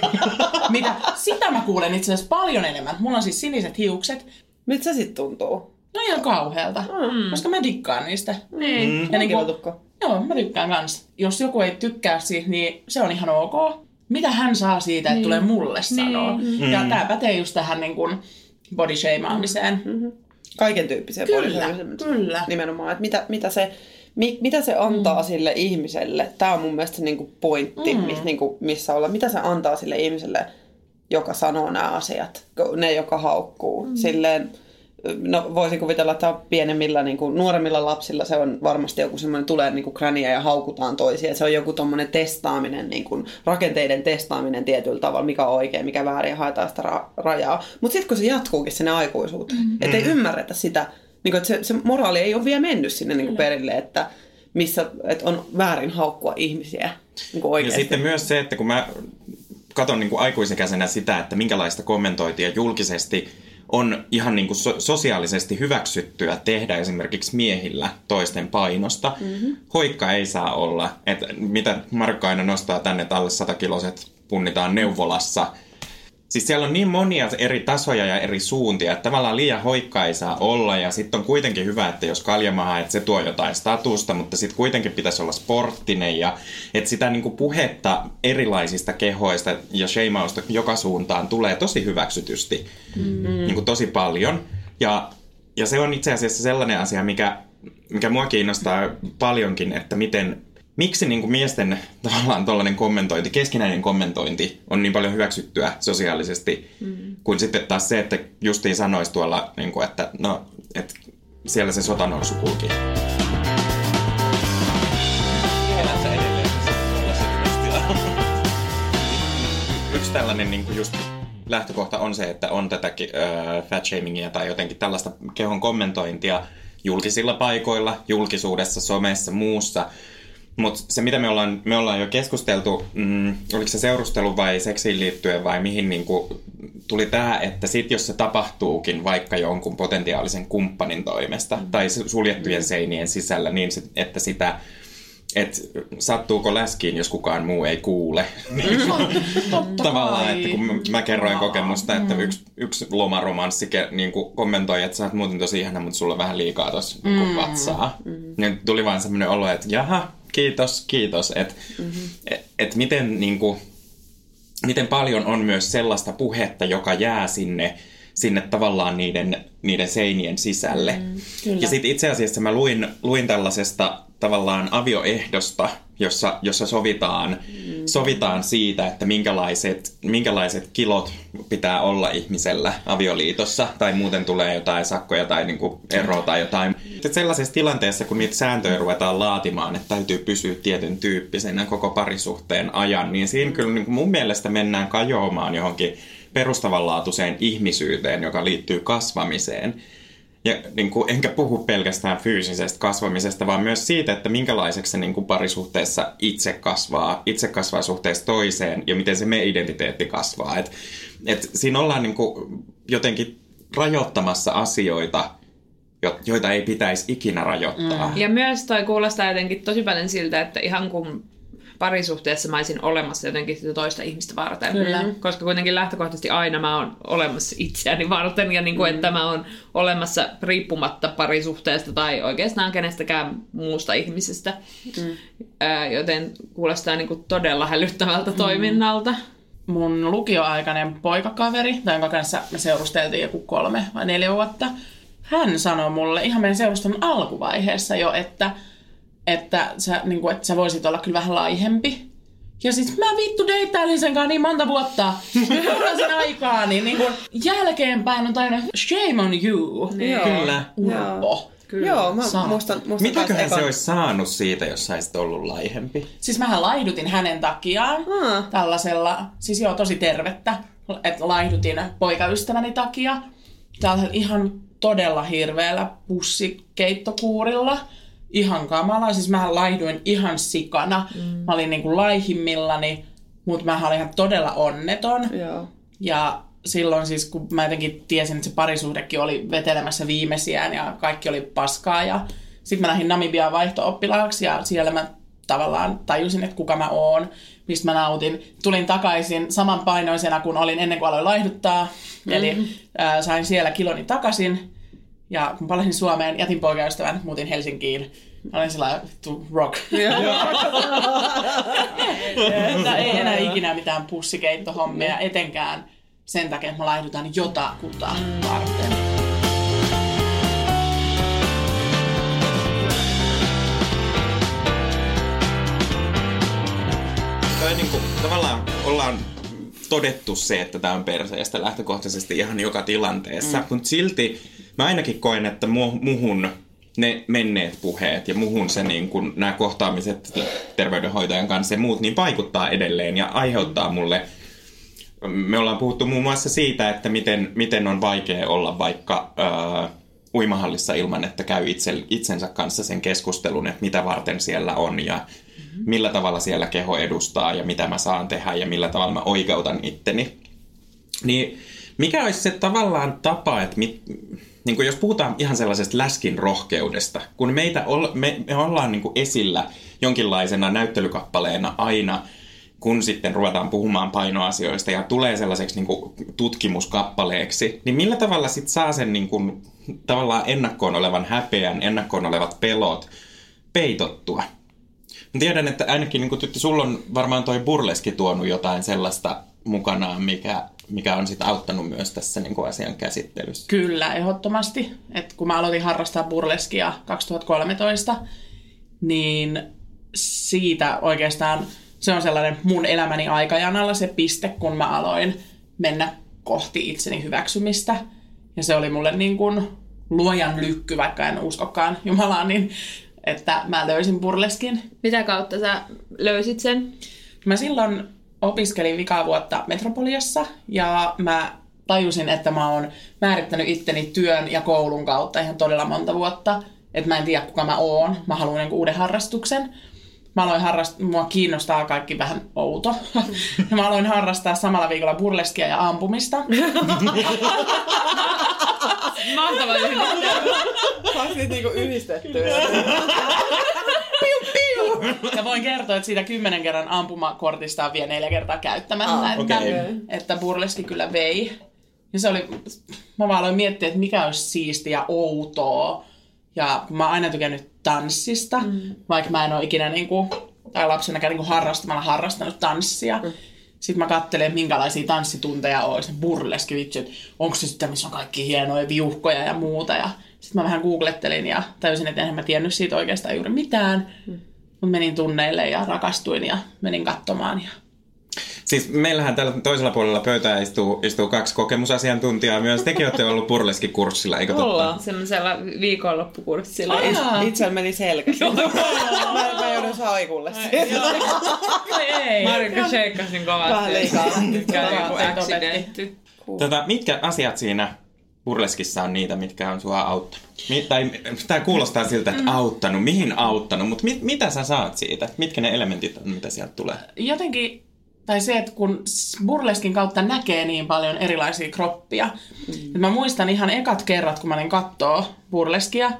Mitä? Sitä mä kuulen itse asiassa paljon enemmän. Mulla on siis siniset hiukset. Miltä se sitten tuntuu? No ihan kauhealta, mm. koska mä dikkaan niistä. Niin. Ja Mäkin niinku- otukko. Joo, mä tykkään kans. Jos joku ei tykkää siitä, niin se on ihan ok. Mitä hän saa siitä, että niin. tulee mulle sanoa? Mm. Ja tää pätee just tähän niin kuin body shameaamiseen. Mm. Kaiken tyyppiseen Kyllä, bodyshameaamiseen. kyllä. Nimenomaan, että mitä, mitä se, mi, mitä se antaa mm. sille ihmiselle. Tämä on mun mielestä se niinku pointti, mm. miss, niinku, missä olla. Mitä se antaa sille ihmiselle, joka sanoo nämä asiat. Ne, joka haukkuu. Mm. Silleen, no voisin kuvitella, että pienemmillä, niin kuin, nuoremmilla lapsilla se on varmasti joku semmoinen, tulee niin kuin kräniä ja haukutaan toisia. Se on joku tommonen testaaminen, niin kuin, rakenteiden testaaminen tietyllä tavalla, mikä on oikein, mikä väärin ja haetaan sitä ra- rajaa. Mutta sitten kun se jatkuukin sinne aikuisuuteen, mm-hmm. että ei ymmärretä sitä, niin kuin, että se, se moraali ei ole vielä mennyt sinne niin kuin perille, että missä että on väärin haukkua ihmisiä niin kuin Ja oikeasti. sitten myös se, että kun mä katson niin kuin aikuisikäisenä sitä, että minkälaista kommentointia julkisesti on ihan niin kuin so- sosiaalisesti hyväksyttyä tehdä esimerkiksi miehillä toisten painosta. Mm-hmm. Hoikka ei saa olla. Että mitä Markka aina nostaa tänne, että alle 100 kiloset punnitaan neuvolassa. Siis siellä on niin monia eri tasoja ja eri suuntia, että tavallaan liian hoikka ei saa olla. Ja sitten on kuitenkin hyvä, että jos kaljamaha, että se tuo jotain statusta, mutta sitten kuitenkin pitäisi olla sporttinen. Ja että sitä niinku puhetta erilaisista kehoista ja sheimausta joka suuntaan tulee tosi hyväksytysti. Mm. Niinku tosi paljon. Ja, ja se on itse asiassa sellainen asia, mikä, mikä mua kiinnostaa paljonkin, että miten miksi niin kuin miesten tavallaan tuollainen kommentointi, keskinäinen kommentointi on niin paljon hyväksyttyä sosiaalisesti, mm. kuin sitten taas se, että justiin sanoisi tuolla, niin kuin, että no, että siellä se sotanorsu kulki. Yksi tällainen niin kuin just lähtökohta on se, että on tätä äh, fat shamingia tai jotenkin tällaista kehon kommentointia julkisilla paikoilla, julkisuudessa, somessa, muussa. Mutta se, mitä me ollaan, me ollaan jo keskusteltu, mm, oliko se seurustelu vai seksiin liittyen vai mihin niin kuin, tuli tämä, että sit jos se tapahtuukin vaikka jonkun potentiaalisen kumppanin toimesta mm. tai suljettujen seinien sisällä, niin sit, että sitä että sattuuko läskiin, jos kukaan muu ei kuule. Tavallaan, että kun mä, kerroin kokemusta, että yksi, yksi lomaromanssi niin kuin kommentoi, että sä oot muuten tosi ihana, mutta sulla on vähän liikaa tuossa niin vatsaa. Niin tuli vaan semmoinen olo, että jaha, kiitos, kiitos. Että mm-hmm. et, et miten, niin kuin, miten paljon on myös sellaista puhetta, joka jää sinne sinne tavallaan niiden, niiden seinien sisälle. Mm, ja sitten itse asiassa mä luin, luin tällaisesta tavallaan avioehdosta, jossa, jossa sovitaan, mm. sovitaan siitä, että minkälaiset, minkälaiset kilot pitää olla ihmisellä avioliitossa, tai muuten tulee jotain sakkoja tai niinku eroa tai jotain. Sitten sellaisessa tilanteessa, kun niitä sääntöjä ruvetaan laatimaan, että täytyy pysyä tietyn tyyppisenä koko parisuhteen ajan, niin siinä kyllä niinku mun mielestä mennään kajoamaan johonkin perustavanlaatuiseen ihmisyyteen, joka liittyy kasvamiseen. Ja niin kuin, enkä puhu pelkästään fyysisestä kasvamisesta, vaan myös siitä, että minkälaiseksi se niin kuin parisuhteessa itse kasvaa, itse kasvaa suhteessa toiseen ja miten se meidän identiteetti kasvaa. Et, et siinä ollaan niin kuin jotenkin rajoittamassa asioita, jo- joita ei pitäisi ikinä rajoittaa. Mm. Ja myös toi kuulostaa jotenkin tosi paljon siltä, että ihan kun parisuhteessa mä olisin olemassa jotenkin sitä toista ihmistä varten. Kyllä. Koska kuitenkin lähtökohtaisesti aina mä oon olemassa itseäni varten ja niin kuin, että mä oon olemassa riippumatta parisuhteesta tai oikeastaan kenestäkään muusta ihmisestä. Mm. Ää, joten kuulostaa niin kuin todella hälyttävältä mm. toiminnalta. mun lukioaikainen poikakaveri, tai jonka kanssa me seurusteltiin joku kolme vai neljä vuotta, hän sanoi mulle ihan meidän seurustelun alkuvaiheessa jo, että, että, sä, niin kuin, että sä voisit olla kyllä vähän laihempi. Ja siis mä vittu deittailin sen kanssa niin monta vuotta. Seurasin aikaa, niin, niin kuin jälkeenpäin on tajunnut, shame on you. Joo. Kyllä. Urpo. Kyllä. Joo, mä muistan, muistan Mitäköhän kans se ekan- olisi saanut siitä, jos sä olisit ollut laihempi? Siis mähän laihdutin hänen takiaan Aa. tällaisella, siis joo tosi tervettä, että laihdutin poikaystäväni takia. Tällaisella ihan todella hirveällä pussikeittokuurilla. Ihan kamala, siis mähän laihduin ihan sikana. Mm. Mä olin niinku laihimmillani, mutta mä olin ihan todella onneton. Joo. Ja silloin siis, kun mä jotenkin tiesin, että se parisuhdekin oli vetelemässä viimeisiään ja kaikki oli paskaa. Ja sitten mä lähdin Namibiaan vaihto-oppilaaksi ja siellä mä tavallaan tajusin, että kuka mä oon, mistä mä nautin. Tulin takaisin saman painoisena kuin olin ennen kuin aloin laihduttaa. Mm-hmm. Eli äh, sain siellä kiloni takaisin. Ja kun palasin Suomeen, jätin poikaystävän, muutin Helsinkiin. Mä olin sillä vittu rock. Että ei enää ikinä mitään pussikeittohommia, etenkään sen takia, että mä laihdutan jotakuta varten. Niin kuin, tavallaan ollaan todettu se, että tämä on perseestä lähtökohtaisesti ihan joka tilanteessa, mm. mutta silti mä ainakin koen, että mu- muhun ne menneet puheet ja muhun se niin kun, nämä kohtaamiset terveydenhoitajan kanssa ja muut, niin vaikuttaa edelleen ja aiheuttaa mulle me ollaan puhuttu muun muassa siitä, että miten, miten on vaikea olla vaikka ää, uimahallissa ilman, että käy itse, itsensä kanssa sen keskustelun, että mitä varten siellä on ja millä tavalla siellä keho edustaa ja mitä mä saan tehdä ja millä tavalla mä oikeutan itteni. Niin mikä olisi se tavallaan tapa, että mit, niin kuin jos puhutaan ihan sellaisesta läskin rohkeudesta, kun meitä ol, me, me ollaan niin kuin esillä jonkinlaisena näyttelykappaleena aina, kun sitten ruvetaan puhumaan painoasioista ja tulee sellaiseksi niin kuin tutkimuskappaleeksi, niin millä tavalla sitten saa sen niin kuin, tavallaan ennakkoon olevan häpeän, ennakkoon olevat pelot peitottua? Mä tiedän, että ainakin niin kuin, tytti, sulla on varmaan toi burleski tuonut jotain sellaista mukanaan, mikä, mikä on sitten auttanut myös tässä niin kuin asian käsittelyssä. Kyllä, ehdottomasti. Et kun mä aloitin harrastaa burleskia 2013, niin siitä oikeastaan se on sellainen mun elämäni aikajanalla se piste, kun mä aloin mennä kohti itseni hyväksymistä. Ja se oli mulle niin kuin luojan lykky, vaikka en uskokaan Jumalaan, niin että mä löysin burleskin. Mitä kautta sä löysit sen? Mä silloin opiskelin vikaa vuotta Metropoliassa ja mä tajusin, että mä oon määrittänyt itteni työn ja koulun kautta ihan todella monta vuotta. Että mä en tiedä, kuka mä oon. Mä haluan niinku uuden harrastuksen. Mä aloin harrastaa, mua kiinnostaa kaikki vähän outo. Ja mä aloin harrastaa samalla viikolla burleskia ja ampumista. Mahtava yhdistelmä. Niitä niinku yhdistettyä? Ja voin kertoa, että siitä kymmenen kerran ampumakortista on vielä neljä kertaa käyttämättä, Ah, että, okei. että burleski kyllä vei. Ja se oli, mä vaan aloin miettiä, että mikä olisi siistiä ja outoa. Ja mä oon aina tykännyt tanssista, mm. vaikka mä en ole ikinä niinku, tai lapsenakään niinku harrastamalla harrastanut tanssia. Mm. Sitten mä katselen, minkälaisia tanssitunteja olisi. Burleski vitsi, että onko se sitä, missä on kaikki hienoja viuhkoja ja muuta. Ja sitten mä vähän googlettelin ja tajusin, että enhän mä tiennyt siitä oikeastaan juuri mitään. Mm. Mutta menin tunneille ja rakastuin ja menin katsomaan. Ja... Siis meillähän tällä toisella puolella pöytää istuu, istuu kaksi kokemusasiantuntijaa myös. Tekin olette ollut burleskikurssilla, eikö totta? Ollaan. Semmoisella viikonloppukurssilla. Itsellä meni selkä. mä, mä joudun saikulle. Ai ei. Marika sheikkasin kovasti. Vähän liikaa. Joku accidentti. Tota, mitkä asiat siinä burleskissa on niitä, mitkä on sua auttanut? Mi- tai tämä kuulostaa siltä, että auttanut. Mihin auttanut? Mutta mit, mitä sä saat siitä? Mitkä ne elementit on, mitä sieltä tulee? jotenkin, tai se, että kun burleskin kautta näkee niin paljon erilaisia kroppia. Mm. Mä muistan ihan ekat kerrat, kun mä olin kattoo burleskia,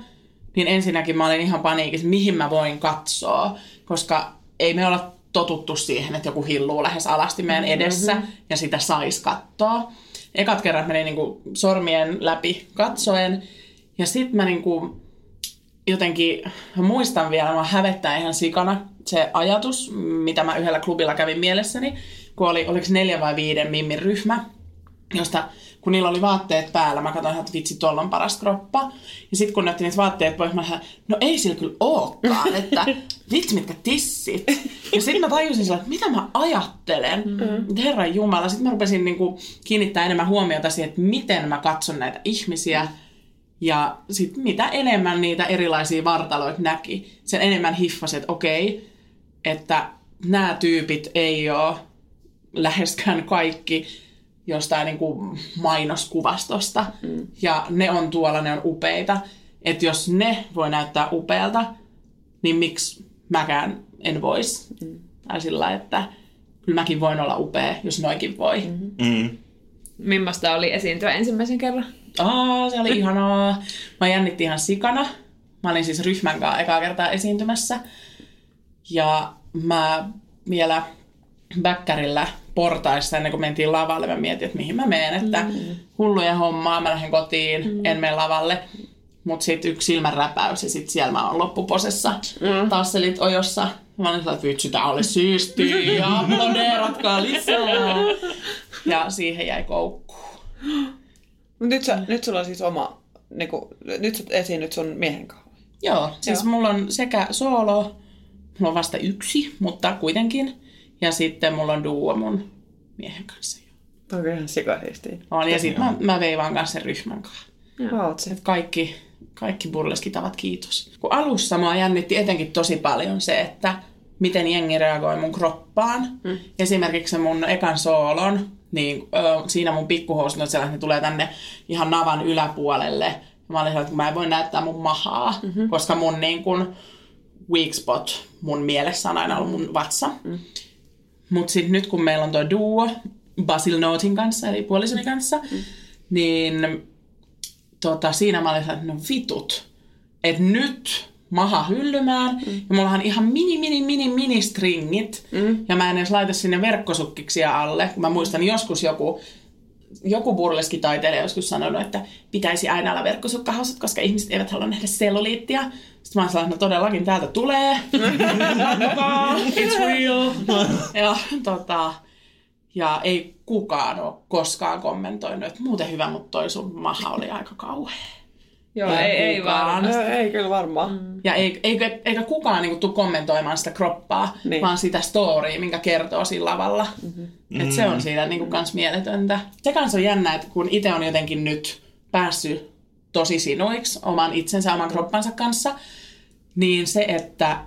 niin ensinnäkin mä olin ihan paniikissa, mihin mä voin katsoa, koska ei me olla totuttu siihen, että joku hilluu lähes alasti meidän edessä mm-hmm. ja sitä sais katsoa. Ekat kerrat meni niinku sormien läpi katsoen. Ja sitten mä niinku jotenkin muistan vielä, mä hävettää ihan sikana se ajatus, mitä mä yhdellä klubilla kävin mielessäni, kun oli, oliko neljä vai viiden mimmin ryhmä, josta kun niillä oli vaatteet päällä, mä katsoin, että vitsi, tuolla on paras kroppa. Ja sitten kun ne otti niitä vaatteet pois, mä sanoin, no ei sillä kyllä ookaan, että vitsi mitkä tissit. Ja sitten mä tajusin sillä, että mitä mä ajattelen. Mm. Herran Jumala. Sitten mä rupesin niinku kiinnittää enemmän huomiota siihen, että miten mä katson näitä ihmisiä. Ja sitten mitä enemmän niitä erilaisia vartaloita näki, sen enemmän hiffasi, että okei, että nämä tyypit ei ole läheskään kaikki jostain niin kuin mainoskuvastosta. Mm. Ja ne on tuolla, ne on upeita. Että jos ne voi näyttää upealta, niin miksi mäkään en vois? Mm. Tai sillä että kyllä mäkin voin olla upea, jos noikin voi. Mm-hmm. Mm. Millaista oli esiintyä ensimmäisen kerran? Aa, se oli ihanaa. Mä jännitti ihan sikana. Mä olin siis ryhmän kanssa ekaa kertaa esiintymässä. Ja mä vielä bäkkärillä portaissa ennen kuin mentiin lavalle, mä mietin, että mihin mä menen, että hulluja hommaa, mä lähden kotiin, en mene lavalle. Mutta sitten yksi silmän räpäys ja sitten siellä mä oon loppuposessa mm. tasselit ojossa. Mä olin sellainen, että vitsi, tää oli siistiä ja aplodeeratkaa lisää. Ja siihen jäi koukkuun. Mut nyt, sä, nyt sulla on siis oma, niinku, nyt sä esiinnyt sun miehen kanssa. Joo, siis Joo. mulla on sekä solo, mulla on vasta yksi, mutta kuitenkin. Ja sitten mulla on duo mun miehen kanssa. Onko ihan sikasiistiä? On, ja sitten mä, mä veivaan kanssa sen ryhmän kanssa. Et kaikki, kaikki burleskitavat kiitos. Kun alussa mua jännitti etenkin tosi paljon se, että miten jengi reagoi mun kroppaan. Mm. Esimerkiksi se mun ekan soolon, niin ö, siinä mun pikkuhousut on sellainen, että ne tulee tänne ihan navan yläpuolelle. Ja mä olin sellainen, että mä en voi näyttää mun mahaa, mm-hmm. koska mun niin kun, weak spot mun mielessä on aina ollut mun vatsa. Mm. Mutta sitten nyt kun meillä on tuo duo Basil Notin kanssa, eli puolisoni kanssa, mm. niin tota, siinä mä olin sellainen, no vitut, että nyt maha hyllymään, mm. ja mulla on ihan mini, mini, mini, mini stringit, mm. ja mä en edes laita sinne verkkosukkiksia alle. Mä muistan joskus joku, joku burleskitaiteilija joskus sanonut, että pitäisi aina olla verkkosukkahausut, koska ihmiset eivät halua nähdä selluliittia. Sitten mä sellainen, no todellakin täältä tulee. It's real. ja, tota, ja ei kukaan ole koskaan kommentoinut, että muuten hyvä, mutta toi sun maha oli aika kauhea. Joo, ei, ei kukaan. vaan. No, ei kyllä varmaan. Mm. Ja ei, eikä, eikä kukaan niinku tule kommentoimaan sitä kroppaa, Niin. niin. vaan sitä storya, minkä kertoo siinä lavalla. Mm-hmm. Et se on siinä niinku kans mieletöntä. Se kans on jännä, että kun itse on jotenkin nyt päässyt tosi sinuiksi oman itsensä, oman kroppansa kanssa, niin se, että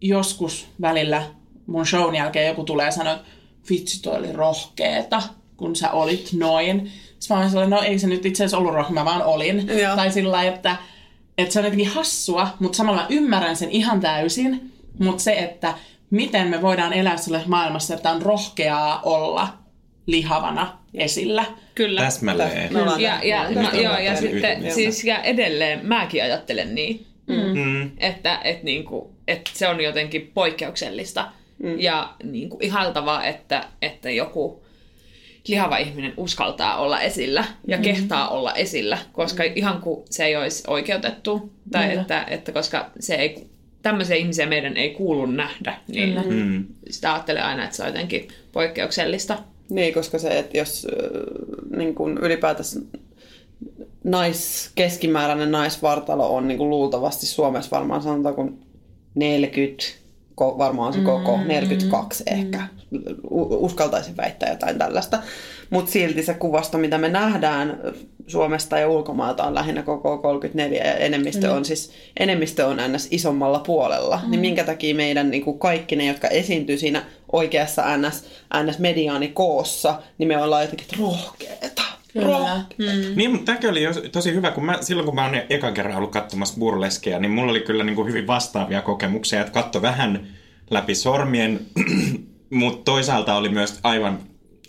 joskus välillä mun shown jälkeen joku tulee ja sanoo, että vitsi toi oli rohkeeta, kun sä olit noin. Sitten mä olin sellainen, no ei se nyt itse asiassa ollut rohkea, mä vaan olin. Joo. Tai sillä että, että se on jotenkin hassua, mutta samalla mä ymmärrän sen ihan täysin. Mutta se, että miten me voidaan elää sellaisessa maailmassa, että on rohkeaa olla lihavana esillä. Kyllä. Täsmälleen. Ja, ja, no, joo, ja sitten siis ja edelleen mäkin ajattelen niin, Mm. että, että, niinku, että se on jotenkin poikkeuksellista mm. ja niinku, ihaltavaa, että, että joku lihava ihminen uskaltaa olla esillä ja mm. kehtaa olla esillä, koska mm. ihan kuin se ei olisi oikeutettu, tai Kyllä. että, että koska se ei, tämmöisiä ihmisiä meidän ei kuulu nähdä, niin. Mm. sitä ajattelee aina, että se on jotenkin poikkeuksellista. Niin, koska se, että jos niin kuin ylipäätänsä nais, keskimääräinen naisvartalo on niin kuin luultavasti Suomessa varmaan sanotaanko 40, ko- varmaan se koko, 42 ehkä. U- uskaltaisin väittää jotain tällaista. Mutta silti se kuvasto, mitä me nähdään Suomesta ja ulkomailta on lähinnä koko 34 ja enemmistö on siis enemmistö on ns. isommalla puolella. Niin minkä takia meidän niin kuin kaikki ne, jotka esiintyy siinä oikeassa ns, ns mediaanikoossa, niin me ollaan jotenkin että rohkeeta. Kyllä. Niin, mutta tämäkin oli jo tosi hyvä, kun mä, silloin kun mä oon ekan kerran ollut katsomassa burleskeja, niin mulla oli kyllä niin kuin hyvin vastaavia kokemuksia, että katto vähän läpi sormien, mutta toisaalta oli myös aivan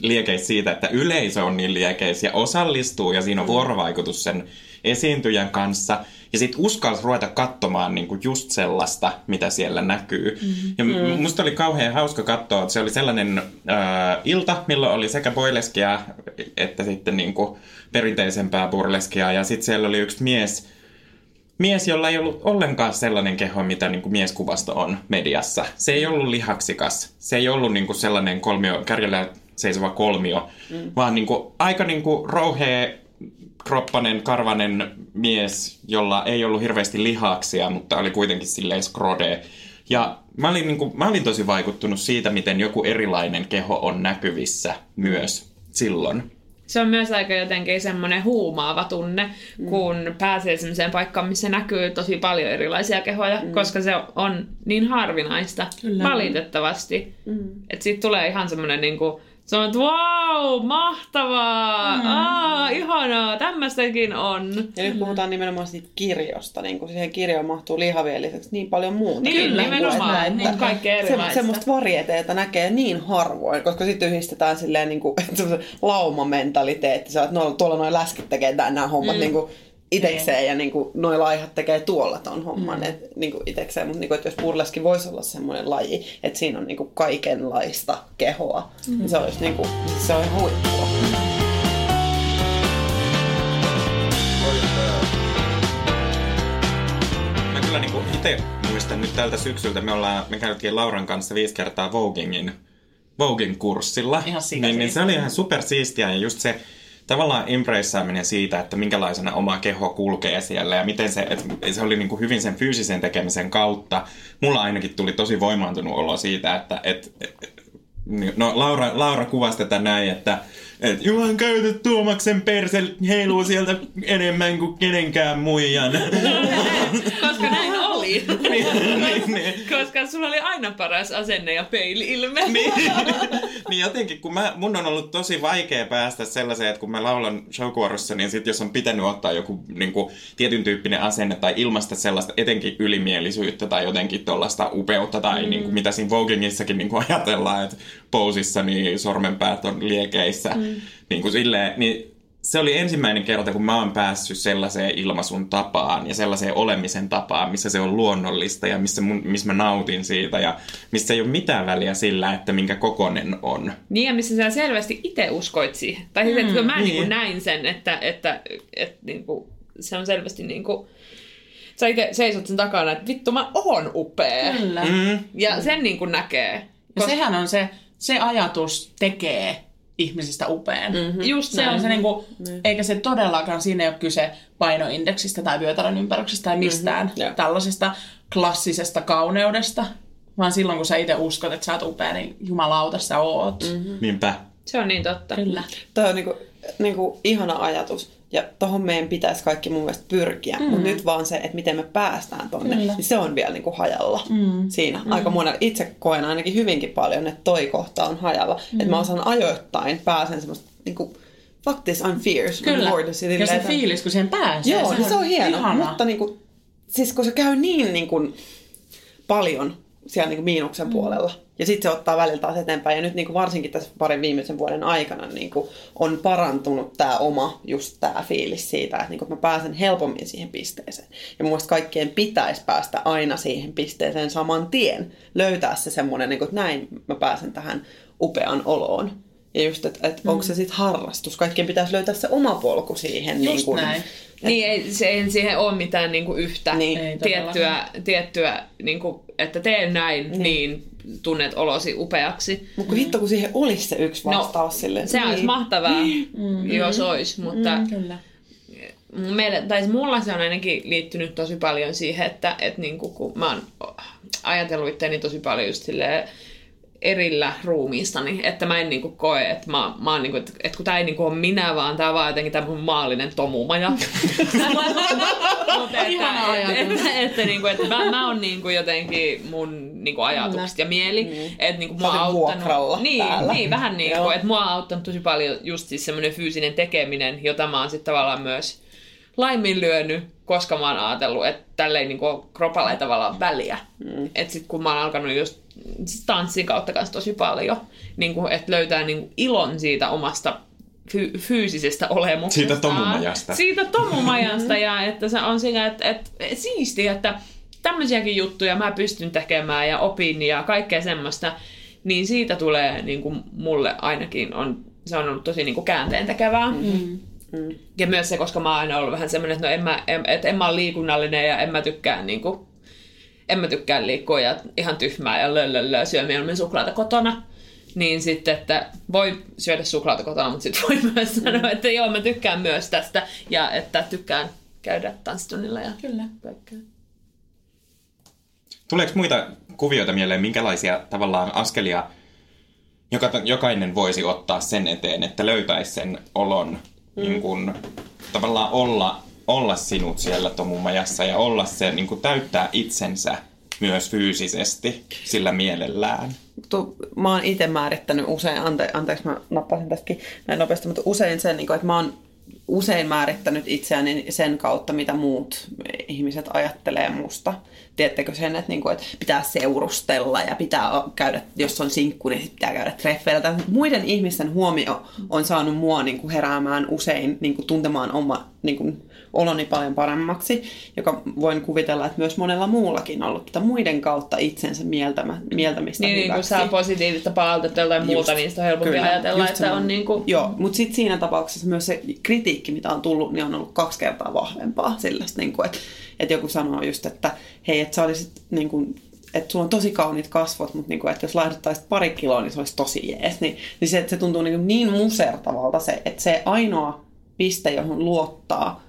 liekeis siitä, että yleisö on niin liekeis ja osallistuu ja siinä on vuorovaikutus sen esiintyjän kanssa. Ja sitten uskalsi ruveta katsomaan niinku just sellaista, mitä siellä näkyy. Ja mm. musta oli kauhean hauska katsoa, että se oli sellainen äh, ilta, milloin oli sekä boileskia että sitten niinku perinteisempää burleskia. Ja sitten siellä oli yksi mies, mies, jolla ei ollut ollenkaan sellainen keho, mitä niin kuin mieskuvasto on mediassa. Se ei ollut lihaksikas. Se ei ollut niin kuin sellainen kolmio, kärjellä seisova kolmio, mm. vaan niin kuin, aika niin kuin rouhea, kroppanen, karvanen mies, jolla ei ollut hirveästi lihaksia, mutta oli kuitenkin silleen skrode. Ja mä olin, niin kuin, mä olin tosi vaikuttunut siitä, miten joku erilainen keho on näkyvissä myös silloin. Se on myös aika jotenkin semmoinen huumaava tunne, kun pääsee semmoiseen paikkaan, missä näkyy tosi paljon erilaisia kehoja, mm. koska se on niin harvinaista, Kyllä. valitettavasti. Mm. Että siitä tulee ihan semmoinen niinku, se on, että wow, mahtavaa, mm. aa, ihanaa, tämmöistäkin on. Ja nyt puhutaan nimenomaan siitä kirjosta, niin kuin siihen kirjoon mahtuu lihavien lisäksi niin paljon muuta. Niin, nimenomaan, niin kaikkea erilaista. Se, semmoista varieteeta näkee niin harvoin, koska sitten yhdistetään silleen niin kuin, laumamentaliteetti. Se, on, että no, tuolla noin läskit tekee nämä hommat mm. niin kuin itekseen ja niin kuin, noi laihat tekee tuolla ton homman mm. et, niin kuin itekseen. Mutta niin kuin, jos burleski voisi olla semmoinen laji, että siinä on niin kuin kaikenlaista kehoa, mm. niin se olisi niin kuin, se on huippua. Mä kyllä niin itse muistan nyt tältä syksyltä, me, ollaan, me käytiin Lauran kanssa viisi kertaa Vogingin, Vogin kurssilla. Ihan niin, niin se oli ihan supersiistiä ja just se tavallaan impreissaaminen siitä, että minkälaisena oma keho kulkee siellä ja miten se, että se oli niin kuin hyvin sen fyysisen tekemisen kautta. Mulla ainakin tuli tosi voimaantunut olo siitä, että et, et, No Laura, Laura kuvasi tätä näin, että että Juhan käytä Tuomaksen perse heiluu sieltä enemmän kuin kenenkään muijan. Koska näin oli. niin, niin, niin. Koska sulla oli aina paras asenne ja peili-ilme. niin, niin jotenkin, kun mä, mun on ollut tosi vaikea päästä sellaiseen, että kun mä laulan showkuorossa, niin sit jos on pitänyt ottaa joku niin kuin, tietyn tyyppinen asenne tai ilmaista sellaista etenkin ylimielisyyttä tai jotenkin tuollaista upeutta tai mm. niin kuin, mitä siinä Voguingissakin niin kuin ajatellaan, että pousissa niin sormenpäät on liekeissä, mm. niin kuin silleen, niin se oli ensimmäinen kerta, kun mä oon päässyt sellaiseen ilmaisun tapaan ja sellaiseen olemisen tapaan, missä se on luonnollista ja missä, mun, missä mä nautin siitä ja missä ei ole mitään väliä sillä, että minkä kokonen on. Niin, ja missä sä selvästi itse uskoit siihen. Tai siis, että kun mä niin. niin kuin näin sen, että, että, että niin kuin, se on selvästi niin kuin, sä itse seisot sen takana, että vittu mä oon upea. Kyllä. Mm. Ja sen niin kuin näkee. Ja sehän on se, se ajatus tekee ihmisistä upean. Mm-hmm. Just Se näin. on se niinku, eikä se todellakaan, siinä ei ole kyse painoindeksistä tai vyötärön ympäryksestä tai mistään mm-hmm. tällaisesta klassisesta kauneudesta, vaan silloin kun sä itse uskot, että sä oot upea, niin jumalauta sä oot. Mm-hmm. Niinpä. Se on niin totta. Kyllä. Toi on niinku, niinku ihana ajatus. Ja tohon meidän pitäisi kaikki mun mielestä pyrkiä. Mm. Mutta nyt vaan se, että miten me päästään tonne, Kyllä. niin se on vielä niinku hajalla mm. siinä. Mm. Aika monella. Itse koen ainakin hyvinkin paljon, että toi kohta on hajalla. Mm. Että mä osaan ajoittain pääsen semmoista niinku, fuck this, I'm fierce. Kyllä. Ja se että- fiilis, kun siihen pääsee. Joo, niin se on hieno. ihana. Mutta niinku, siis kun se käy niin niinku, paljon siellä niinku miinuksen mm. puolella, ja sitten se ottaa välillä taas eteenpäin. Ja nyt niinku varsinkin tässä parin viimeisen vuoden aikana niinku, on parantunut tämä oma, just tämä fiilis siitä, että niinku, mä pääsen helpommin siihen pisteeseen. Ja mun mielestä kaikkien pitäisi päästä aina siihen pisteeseen saman tien. Löytää se semmoinen, niinku, että näin mä pääsen tähän upean oloon. Ja just, että et mm. onko se sitten harrastus. Kaikkien pitäisi löytää se oma polku siihen. Just niin kuin, näin. Niin ei, se, ei siihen ole mitään niinku yhtä Niin. Ei tiettyä, tiettyä niinku, että tee näin, niin. niin tunnet olosi upeaksi. Mutta hitto, kun siihen olisi se yksi vastaus no, silleen. Se olisi mahtavaa, mm. jos olisi, mutta mm. Kyllä. meille, tai siis mulla se on ainakin liittynyt tosi paljon siihen, että et niinku, kun mä oon ajatellut itseäni tosi paljon just silleen erillä ruumiistani, että mä en niinku koe, että mä, mä oon niinku, että, että kun tää ei niinku ole minä, vaan tää on vaan jotenkin tämä mun maallinen tomumaja. Mutta että, että, niinku, että mä, mä oon niinku jotenkin mun niinku ajatukset ja mieli, mm. että niinku mua auttanut. Niin, täällä. niin, vähän niin kuin, että mua on auttanut tosi paljon just siis semmoinen fyysinen tekeminen, jota mä oon sitten tavallaan myös laiminlyönyt, koska mä oon ajatellut, että tällä ei niinku ole kropalla ei tavallaan väliä. Mm. Että sit kun mä oon alkanut just tanssin kautta kanssa tosi paljon, niinku, että löytää niinku ilon siitä omasta fy- fyysisestä olemuksesta. Siitä tomumajasta. Siitä tomumajasta ja että se on siinä, että, että siistiä, että tämmöisiäkin juttuja mä pystyn tekemään ja opin ja kaikkea semmoista, niin siitä tulee niin kuin mulle ainakin on, se on ollut tosi niin kuin käänteen tekevää. Mm. Mm. Ja myös se, koska mä oon aina ollut vähän semmoinen, että no en mä, en, että en mä ole liikunnallinen ja en mä tykkää niin kuin, en mä tykkää liikkua ja ihan tyhmää ja löllöllö syö mieluummin suklaata kotona. Niin sitten, että voi syödä suklaata kotona, mutta sitten voi myös sanoa, että joo, mä tykkään myös tästä ja että tykkään käydä tanssitunnilla ja Kyllä. kaikkea. Tuleeko muita kuvioita mieleen, minkälaisia tavallaan askelia joka, jokainen voisi ottaa sen eteen, että löytäisi sen olon, mm. niin kun, tavallaan olla, olla sinut siellä tomumajassa ja olla se, niin kun täyttää itsensä myös fyysisesti sillä mielellään. tu, mä oon itse määrittänyt usein, ante, anteeksi mä nappasin tästäkin näin nopeasti, mutta usein sen, niin kuin, että mä oon usein määrittänyt itseäni sen kautta, mitä muut ihmiset ajattelee musta. Tiedättekö sen, että, niin kuin, että pitää seurustella ja pitää käydä, jos on sinkku, niin pitää käydä treffeillä. Muiden ihmisten huomio on saanut mua niin kuin heräämään usein niin kuin tuntemaan oma niin kuin, oloni paljon paremmaksi, joka voin kuvitella, että myös monella muullakin on ollut tätä muiden kautta itsensä mieltämä, mieltämistä Niin, niin kun hyväksi. saa positiivista palautetta Just, muuta, niin sitä on helpompi kyllä, ajatella, just että on semmoinen- niin kuin... Joo, mutta sitten siinä tapauksessa myös se kritiikki, mitä on tullut, niin on ollut kaksi kertaa vahvempaa. Sellaista, niin kuin, että, että joku sanoo just, että hei, että sä olisit niin kuin, että sulla on tosi kauniit kasvot, mutta niin kuin, että jos laihduttaisit pari kiloa, niin se olisi tosi jees. Niin, niin se, että se tuntuu niin, niin musertavalta se, että se ainoa piste, johon luottaa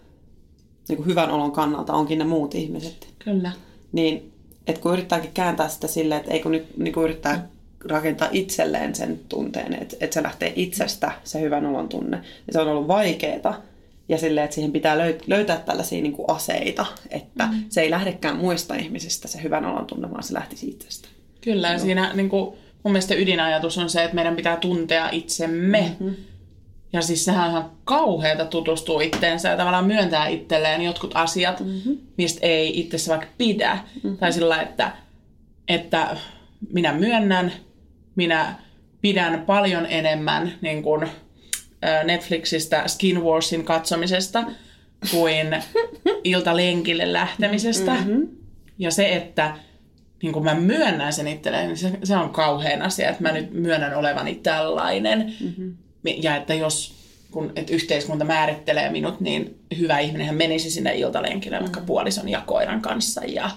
niin kuin hyvän olon kannalta onkin ne muut ihmiset. Kyllä. Niin, että kun yrittääkin kääntää sitä silleen, että eikö nyt niin kuin yrittää rakentaa itselleen sen tunteen, että, että se lähtee itsestä, se hyvän olon tunne. Ja se on ollut vaikeaa. Ja silleen, että siihen pitää löyt- löytää tällaisia niin kuin aseita, että mm. se ei lähdekään muista ihmisistä se hyvän olon tunne, vaan se lähtisi itsestä. Kyllä, ja siinä niin kuin, mun mielestä ydinajatus on se, että meidän pitää tuntea itsemme. Mm-hmm. Ja siis sehän on ihan kauheata tutustua itteensä ja tavallaan myöntää itselleen jotkut asiat, mm-hmm. mistä ei itsessä vaikka pidä. Mm-hmm. Tai sillä, että, että minä myönnän, minä pidän paljon enemmän niin kuin, Netflixistä Skin Warsin katsomisesta kuin iltalenkille lähtemisestä. Mm-hmm. Ja se, että niin kun mä myönnän sen itselleen, niin se, se on kauhean asia, että mä nyt myönnän olevani tällainen. Mm-hmm. Ja että jos kun, että yhteiskunta määrittelee minut, niin hyvä ihminenhän menisi sinne iltalenkille mm-hmm. vaikka puolison ja koiran kanssa ja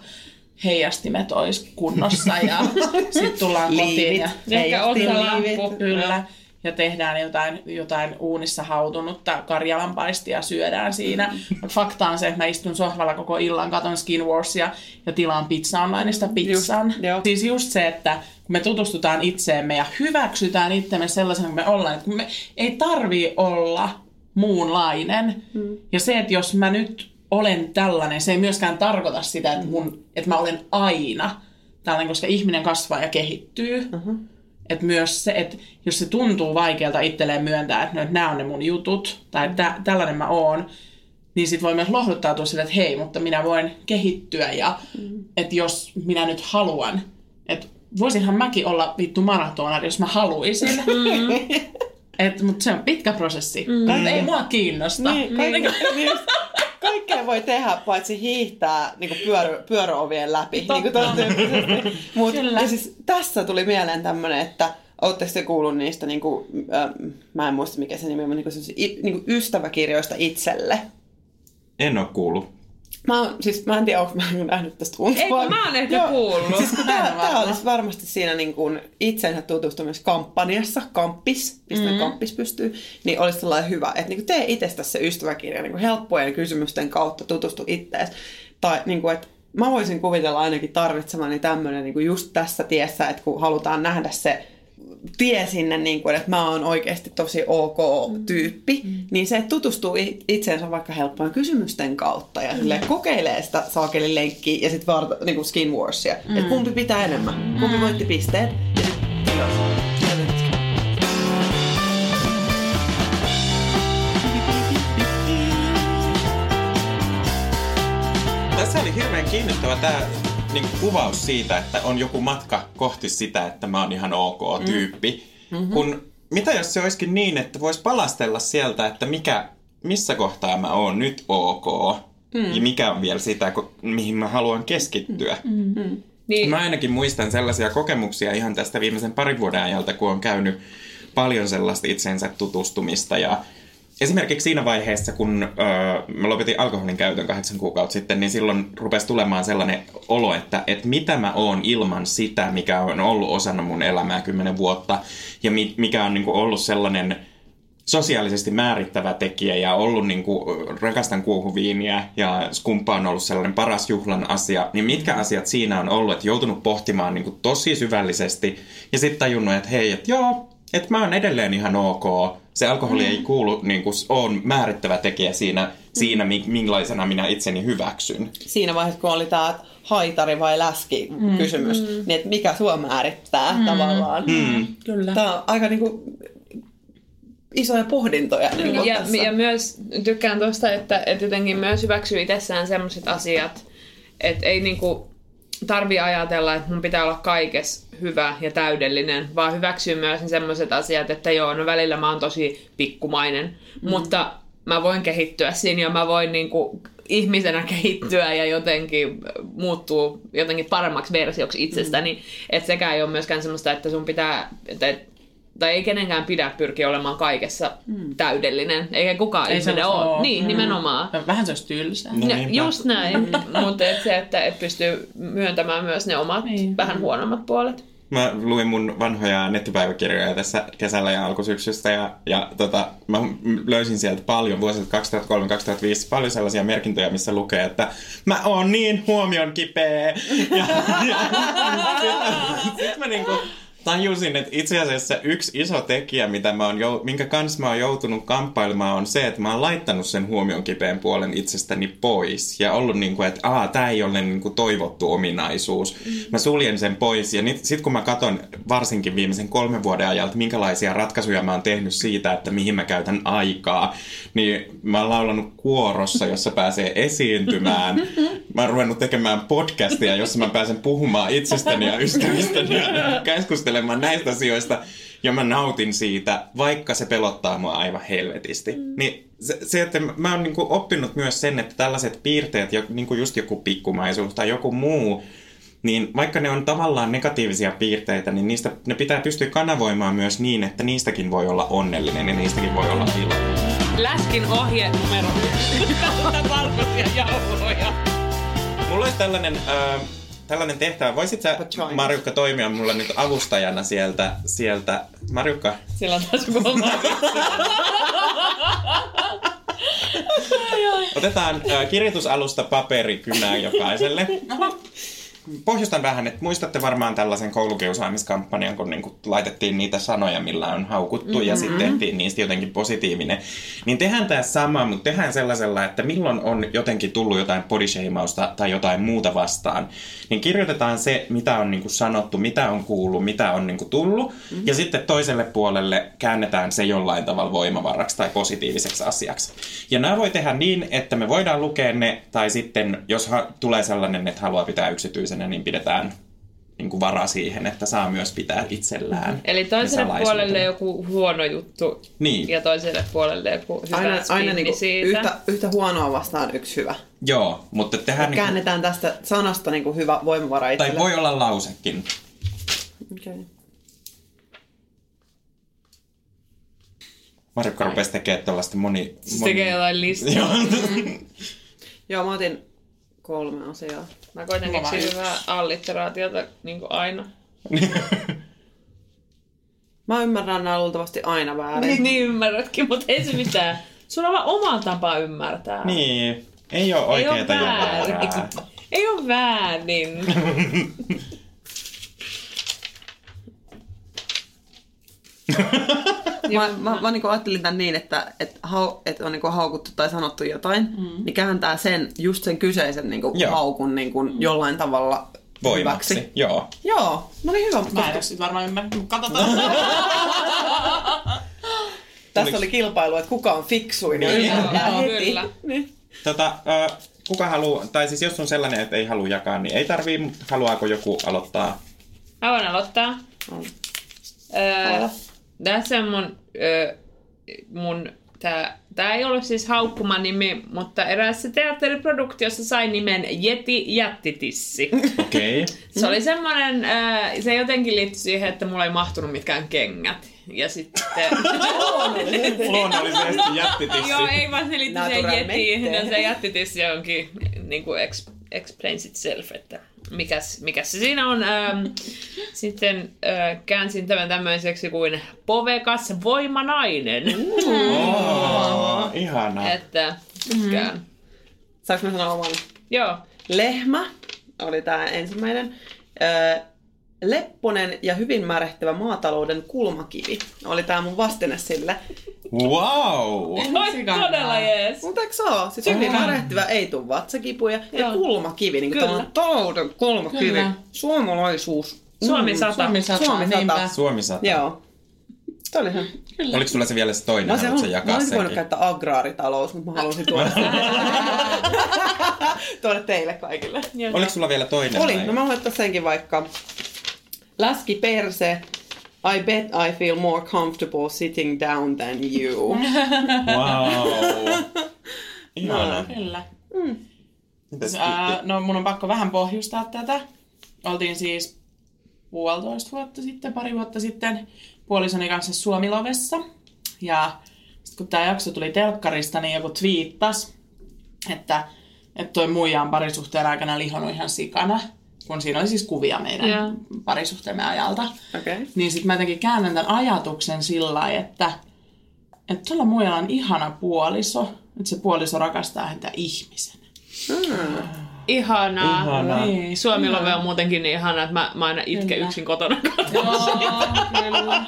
heijastimet olisi kunnossa ja sitten tullaan kotiin ja Ehkä. Kyllä. Ja tehdään jotain, jotain uunissa hautunutta karjalanpaistia, syödään siinä. Mut fakta on se, että mä istun sohvalla koko illan, katon Skin Warsia ja tilaan pizza onlineista pizzan. Just, siis just se, että kun me tutustutaan itseemme ja hyväksytään itsemme sellaisena kuin me ollaan, että kun me ei tarvii olla muunlainen. Mm. Ja se, että jos mä nyt olen tällainen, se ei myöskään tarkoita sitä, että, mun, että mä olen aina tällainen, koska ihminen kasvaa ja kehittyy. Uh-huh. Että myös se, että jos se tuntuu vaikealta itselleen myöntää, että, no, että nämä on ne mun jutut, tai että tällainen mä oon, niin sit voi myös lohduttautua sille, että hei, mutta minä voin kehittyä ja mm. että jos minä nyt haluan, että voisinhan mäkin olla vittu maratonari, jos mä haluaisin. Mm. Et, mutta se on pitkä prosessi. Mm. Ei mua kiinnosta. Niin, kaikki, niin kaikkea voi tehdä, paitsi hiihtää niin pyörö, pyöröovien läpi. Niin kuin Mut, ja siis tässä tuli mieleen tämmöinen, että Oletteko te kuullut niistä, niin kuin, äh, mä en muista mikä se nimi on, niin kuin, niin kuin ystäväkirjoista itselle? En ole kuullut. Mä, oon, siis, mä en tiedä, onko mä nähnyt tästä untua. Eikö mä oon ehkä Joo. kuullut? Siis tää, tää olisi varmasti siinä niin kuin itsensä tutustumiskampanjassa, kamppis, pistä mm. kamppis pystyy, niin olisi sellainen hyvä, että niin kuin tee itsestä se ystäväkirja niin kuin helppojen kysymysten kautta tutustu ittees. Tai niin kuin, että mä voisin kuvitella ainakin tarvitsemani tämmöinen niin kuin just tässä tiessä, että kun halutaan nähdä se tie sinne, niin kuin, että mä oon oikeasti tosi ok tyyppi, mm. niin se, että tutustuu itseensä vaikka helppojen kysymysten kautta ja mm. kokeilee sitä saakelin lenkkiä ja sitten varta, niin kuin skin warsia. Mm. Että kumpi pitää enemmän, kumpi voitti pisteet. Ja sit, Tässä oli hirveän kiinnostava tämä niin kuvaus siitä, että on joku matka kohti sitä, että mä oon ihan ok tyyppi. Mm-hmm. Kun, mitä jos se olisikin niin, että vois palastella sieltä, että mikä, missä kohtaa mä oon nyt ok, mm. ja mikä on vielä sitä, mihin mä haluan keskittyä. Mm-hmm. Niin, Mä ainakin muistan sellaisia kokemuksia ihan tästä viimeisen parin vuoden ajalta, kun on käynyt paljon sellaista itsensä tutustumista ja Esimerkiksi siinä vaiheessa, kun öö, mä lopetin alkoholin käytön kahdeksan kuukautta sitten, niin silloin rupesi tulemaan sellainen olo, että, että mitä mä oon ilman sitä, mikä on ollut osana mun elämää kymmenen vuotta, ja mi, mikä on niin kuin, ollut sellainen sosiaalisesti määrittävä tekijä ja ollut niin kuin, rakastan kuohuviiniä ja skumppa on ollut sellainen paras juhlan asia, niin mitkä asiat siinä on ollut, että joutunut pohtimaan niin kuin, tosi syvällisesti ja sitten tajunnut, että hei, että joo, että mä oon edelleen ihan ok. Se alkoholi ei kuulu, niin kuin, on määrittävä tekijä siinä, siinä mi- millaisena minä itseni hyväksyn. siinä vaiheessa, kun oli tämä haitari vai läski kysymys, mm. niin että mikä sua määrittää mm. tavallaan. Mm. Kyllä. Tämä on aika niinku isoja pohdintoja. Niin kuin ja, tässä. ja myös tykkään tuosta, että, että jotenkin myös hyväksyy itsessään sellaiset asiat, että ei niinku tarvi ajatella, että mun pitää olla kaikessa hyvä ja täydellinen, vaan hyväksyy myös sellaiset asiat, että joo, no välillä mä oon tosi pikkumainen, mm. mutta mä voin kehittyä siinä ja mä voin niinku ihmisenä kehittyä ja jotenkin muuttuu jotenkin paremmaksi versioksi itsestäni. Mm. Että sekään ei ole myöskään semmoista, että sun pitää, että, tai ei kenenkään pidä pyrkiä olemaan kaikessa mm. täydellinen. Eikä kukaan Ei ihminen ole. oo. Niin, Mm. nimenomaan. Vähän se olisi tylsää. No Ja, just näin, mutta et se, että et pystyy myöntämään myös ne omat Niin. vähän huonommat puolet. Mä luin mun vanhoja nettipäiväkirjoja tässä kesällä ja alkusyksystä ja, ja tota, mä löysin sieltä paljon vuosilta 2003-2005 paljon sellaisia merkintöjä, missä lukee, että mä oon niin huomion kipeä. Ja, ja sit, sit mä niinku tajusin, että itse asiassa yksi iso tekijä, mitä mä oon, jou- minkä kanssa mä oon joutunut kamppailemaan, on se, että mä oon laittanut sen huomion kipeän puolen itsestäni pois. Ja ollut niin kuin, että aa, tää ei ole niin kuin toivottu ominaisuus. Mä suljen sen pois. Ja sitten kun mä katson varsinkin viimeisen kolmen vuoden ajalta, minkälaisia ratkaisuja mä oon tehnyt siitä, että mihin mä käytän aikaa, niin mä oon laulanut kuorossa, jossa pääsee esiintymään. Mä oon ruvennut tekemään podcastia, jossa mä pääsen puhumaan itsestäni ja ystävistäni ja keskustelemaan näistä asioista. Ja mä nautin siitä, vaikka se pelottaa mua aivan helvetisti. Mm. Niin se, se, että mä oon niinku oppinut myös sen, että tällaiset piirteet, jo, niinku just joku pikkumaisuus tai joku muu, niin vaikka ne on tavallaan negatiivisia piirteitä, niin niistä, ne pitää pystyä kanavoimaan myös niin, että niistäkin voi olla onnellinen ja niistäkin voi olla iloinen. Läskin ohje numero yksi. Valkoisia jauhoja. Mulla olisi tällainen, äh, tällainen tehtävä. Voisit sä. Marjukka, toimia mulla nyt avustajana sieltä? sieltä. Marjukka, Sillä on taas joku otetaan äh, kirjoitusalusta paperikynää jokaiselle. Pohjustan vähän, että muistatte varmaan tällaisen koulukiusaamiskampanjan, kun niinku laitettiin niitä sanoja, millä on haukuttu mm-hmm. ja sitten tehtiin niistä jotenkin positiivinen. Niin tehdään tämä sama, mutta tehdään sellaisella, että milloin on jotenkin tullut jotain bodyshamausta tai jotain muuta vastaan. Niin kirjoitetaan se, mitä on niinku sanottu, mitä on kuullut, mitä on niinku tullut. Mm-hmm. Ja sitten toiselle puolelle käännetään se jollain tavalla voimavaraksi tai positiiviseksi asiaksi. Ja nämä voi tehdä niin, että me voidaan lukea ne, tai sitten jos ha- tulee sellainen, että haluaa pitää yksityisenä, niin pidetään niin kuin vara siihen, että saa myös pitää itsellään. Eli toiselle puolelle joku huono juttu Niin. ja toiselle puolelle joku hyvä Aina, aina spinni niinku siitä. yhtä, yhtä huonoa vastaan yksi hyvä. Joo, mutta tehdään niin kuin, Käännetään tästä sanasta niinku hyvä voimavara tai itselle. voi olla lausekin. Okay. Marjukka rupesi tekemään tällaista moni... Se moni... tekee jotain listaa. Joo. Joo, mä otin kolme asiaa. Mä koitan Mulla keksiä hyvää alliteraatiota niin kuin aina. Mä ymmärrän nämä luultavasti aina väärin. niin ymmärrätkin, mutta ei se mitään. Sulla on vaan oma tapa ymmärtää. niin, ei ole Ei oikeeta ole ja väärin. Ei ole väärin. Mä, mä, mä niinku ajattelin tämän niin, että, että, hau, että on niinku haukuttu tai sanottu jotain, mm. niin kääntää sen, just sen kyseisen niinku Joo. haukun niinku jollain tavalla Voimaksi, hyväksi. joo. Joo, no niin hyvä. Mä en Koska varmaan ymmärtänyt, mutta katsotaan. tässä oli kilpailu, että kuka on fiksuin Niin. Joo, heti. kyllä. Niin. Tota, äh, kuka haluaa, tai siis jos on sellainen, että ei halua jakaa, niin ei tarvii, mutta haluaako joku aloittaa? Mä voin aloittaa. On. Öö, tässä on mun, öö, mun tää, tää ei ollut siis haukkuma nimi, mutta eräässä teatteriproduktiossa sai nimen Jeti Jättitissi. Okei. Okay. Se oli semmoinen, öö, se jotenkin liittyi siihen, että mulla ei mahtunut mitkään kengät. Ja sitten... Luonnollisesti jättitissi. Joo, ei vaan se liittyy siihen jetiin. Ja se jättitissi onkin niin kuin ex, explains itself, että mikäs, mikäs se siinä on. Ähm, sitten äh, käänsin tämän tämmöiseksi kuin povekas voimanainen. Oh, ihana. että tykkään. Saanko mä sanoa oman? Joo. Lehmä oli tämä ensimmäinen. Öö, lepponen ja hyvin märehtävä maatalouden kulmakivi oli tämä mun vastine sille. Wow! Oi, todella jees. Mutta eikö se ole? Siis hyvin märehtyvä, ei tule vatsakipuja. Ja Joo. kulmakivi, niin Kyllä. kuin talouden kulmakivi. Kyllä. Suomalaisuus. Suomi Mm, sata. Suomi sata, Suomi sata. Suomi sata. Joo. Toi oli ihan... Oliko sulla se vielä se toinen? Mä olisin, Haluatko sä mä jakaa olisin voinut käyttää agraaritalous, mutta mä halusin tuoda sen. tuoda teille kaikille. Oliko sulla vielä toinen? Oli, vai? no mä voin ottaa senkin vaikka. Läski perse. I bet I feel more comfortable sitting down than you. Wow! Ihana. Kyllä. Mitäs Ää, Kitti? no mun on pakko vähän pohjustaa tätä. Oltiin siis puolitoista vuotta sitten, pari vuotta sitten puolisoni kanssa Suomilovessa. Ja sitten kun tämä jakso tuli telkkarista, niin joku twiittas, että, että toi muija on parisuhteen aikana lihonut ihan sikana. Kun siinä oli siis kuvia meidän Joo. parisuhteemme ajalta. Okei. Okay. Niin sitten mä jotenkin käännän tämän ajatuksen sillä lailla, että, että tuolla muijalla on ihana puoliso, että se puoliso rakastaa häntä ihmisenä. Mm. Ihanaa. Ihanaa. Niin. Suomi Love on muutenkin niin ihana, että mä, mä aina itken Kyllä. yksin kotona Joo, kyllä.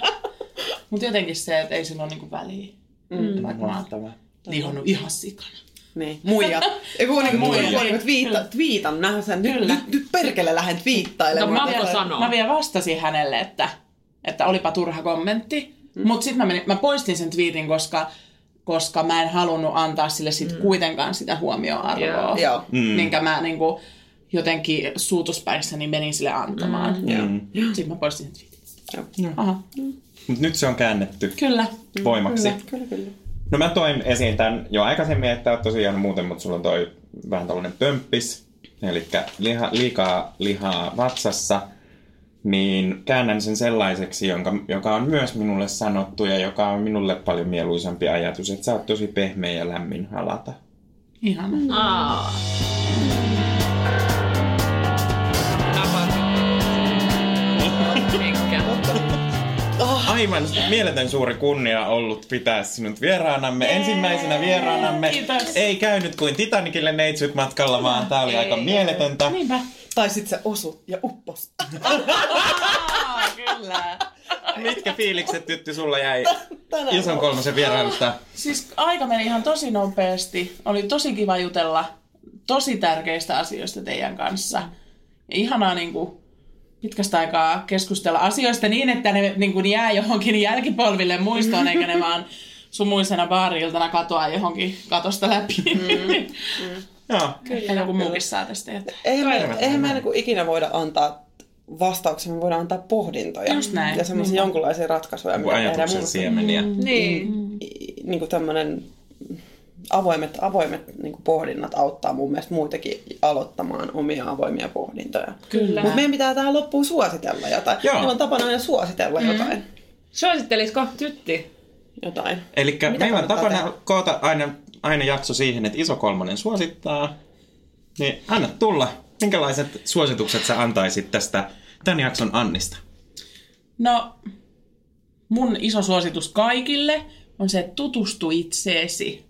Mutta jotenkin se, että ei sillä ole niinku väliä. Mm. Vaikka mä oon lihonnut ihan sikana. Niin, muija. Joku niinku Muija. muija. Niinku twiitta, twiitan, nähdä sen. Nyt, Kyllä. nyt, nyt perkele lähden No, twiittailemaan. Pakko sanoa. Mä vielä vastasin hänelle, että, että olipa turha kommentti. Mm. Mutta sitten mä, menin- mä poistin sen tweetin, koska, koska mä en halunnut antaa sille sit mm. kuitenkaan sitä huomioarvoa, Joo. Joo. Mm. minkä mä niinku, jotenkin suutuspäissäni menin sille antamaan. Mm. Sitten mä poistin sen tweetin. Aha. Mut nyt se on käännetty Kyllä. voimaksi. Kyllä, kyllä. No mä toin esiin tämän jo aikaisemmin, että oot tosiaan muuten, mutta sulla on toi vähän tällainen pömppis, eli liha, liikaa lihaa vatsassa, niin käännän sen sellaiseksi, jonka, joka on myös minulle sanottu ja joka on minulle paljon mieluisampi ajatus, että sä oot tosi pehmeä ja lämmin halata. Ihana. Aa. Aivan mieletön suuri kunnia ollut pitää sinut vieraanamme. Ensimmäisenä vieraanamme Kiitos. ei käynyt kuin Titanicille neitsyt matkalla, vaan tää oli aika mieletöntä. Niinpä. Tai sit se osu ja uppos. Kyllä. Mitkä fiilikset tytty sulla jäi Tänään ison kolmosen vierailusta? Siis aika meni ihan tosi nopeasti. Oli tosi kiva jutella tosi tärkeistä asioista teidän kanssa. Ja ihanaa niin kuin, pitkästä aikaa keskustella asioista niin, että ne niin kuin, jää johonkin jälkipolville muistoon, eikä ne vaan sumuisena baari-iltana katoa johonkin katosta läpi. Mm. Joo. Ehkä joku muukin saa tästä jotain. Eihän me, eihän me niinku ikinä voida antaa vastauksia, me voidaan antaa pohdintoja. Just näin. Ja semmoisia Niinpä. jonkunlaisia ratkaisuja, mitä tehdään. Ajatuksen siemeniä. Niin. niin kuin tämmöinen avoimet, avoimet niin kuin pohdinnat auttaa mun mielestä muitakin aloittamaan omia avoimia pohdintoja. Kyllä. Mutta meidän pitää tähän loppuun suositella jotain. Joo. Meillä on tapana aina suositella mm. jotain. Suosittelisiko tytti? jotain. Eli meillä on tapana tehdä? koota aina, aina jakso siihen, että iso kolmonen suosittaa. Niin anna tulla. Minkälaiset suositukset sä antaisit tästä tämän jakson Annista? No, mun iso suositus kaikille on se, että tutustu itseesi.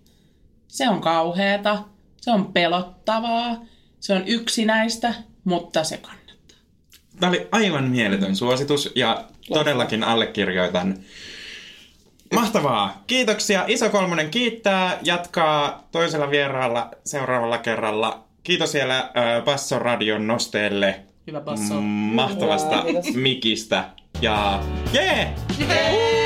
Se on kauheata, se on pelottavaa, se on yksinäistä, mutta se kannattaa. Tämä oli aivan mieletön suositus ja todellakin allekirjoitan. Mahtavaa. Kiitoksia. Iso Kolmonen kiittää. Jatkaa toisella vieraalla seuraavalla kerralla. Kiitos siellä äh, Basson radion nosteelle Hyvä basso. mm, mahtavasta mikistä. Ja jee! Yeah!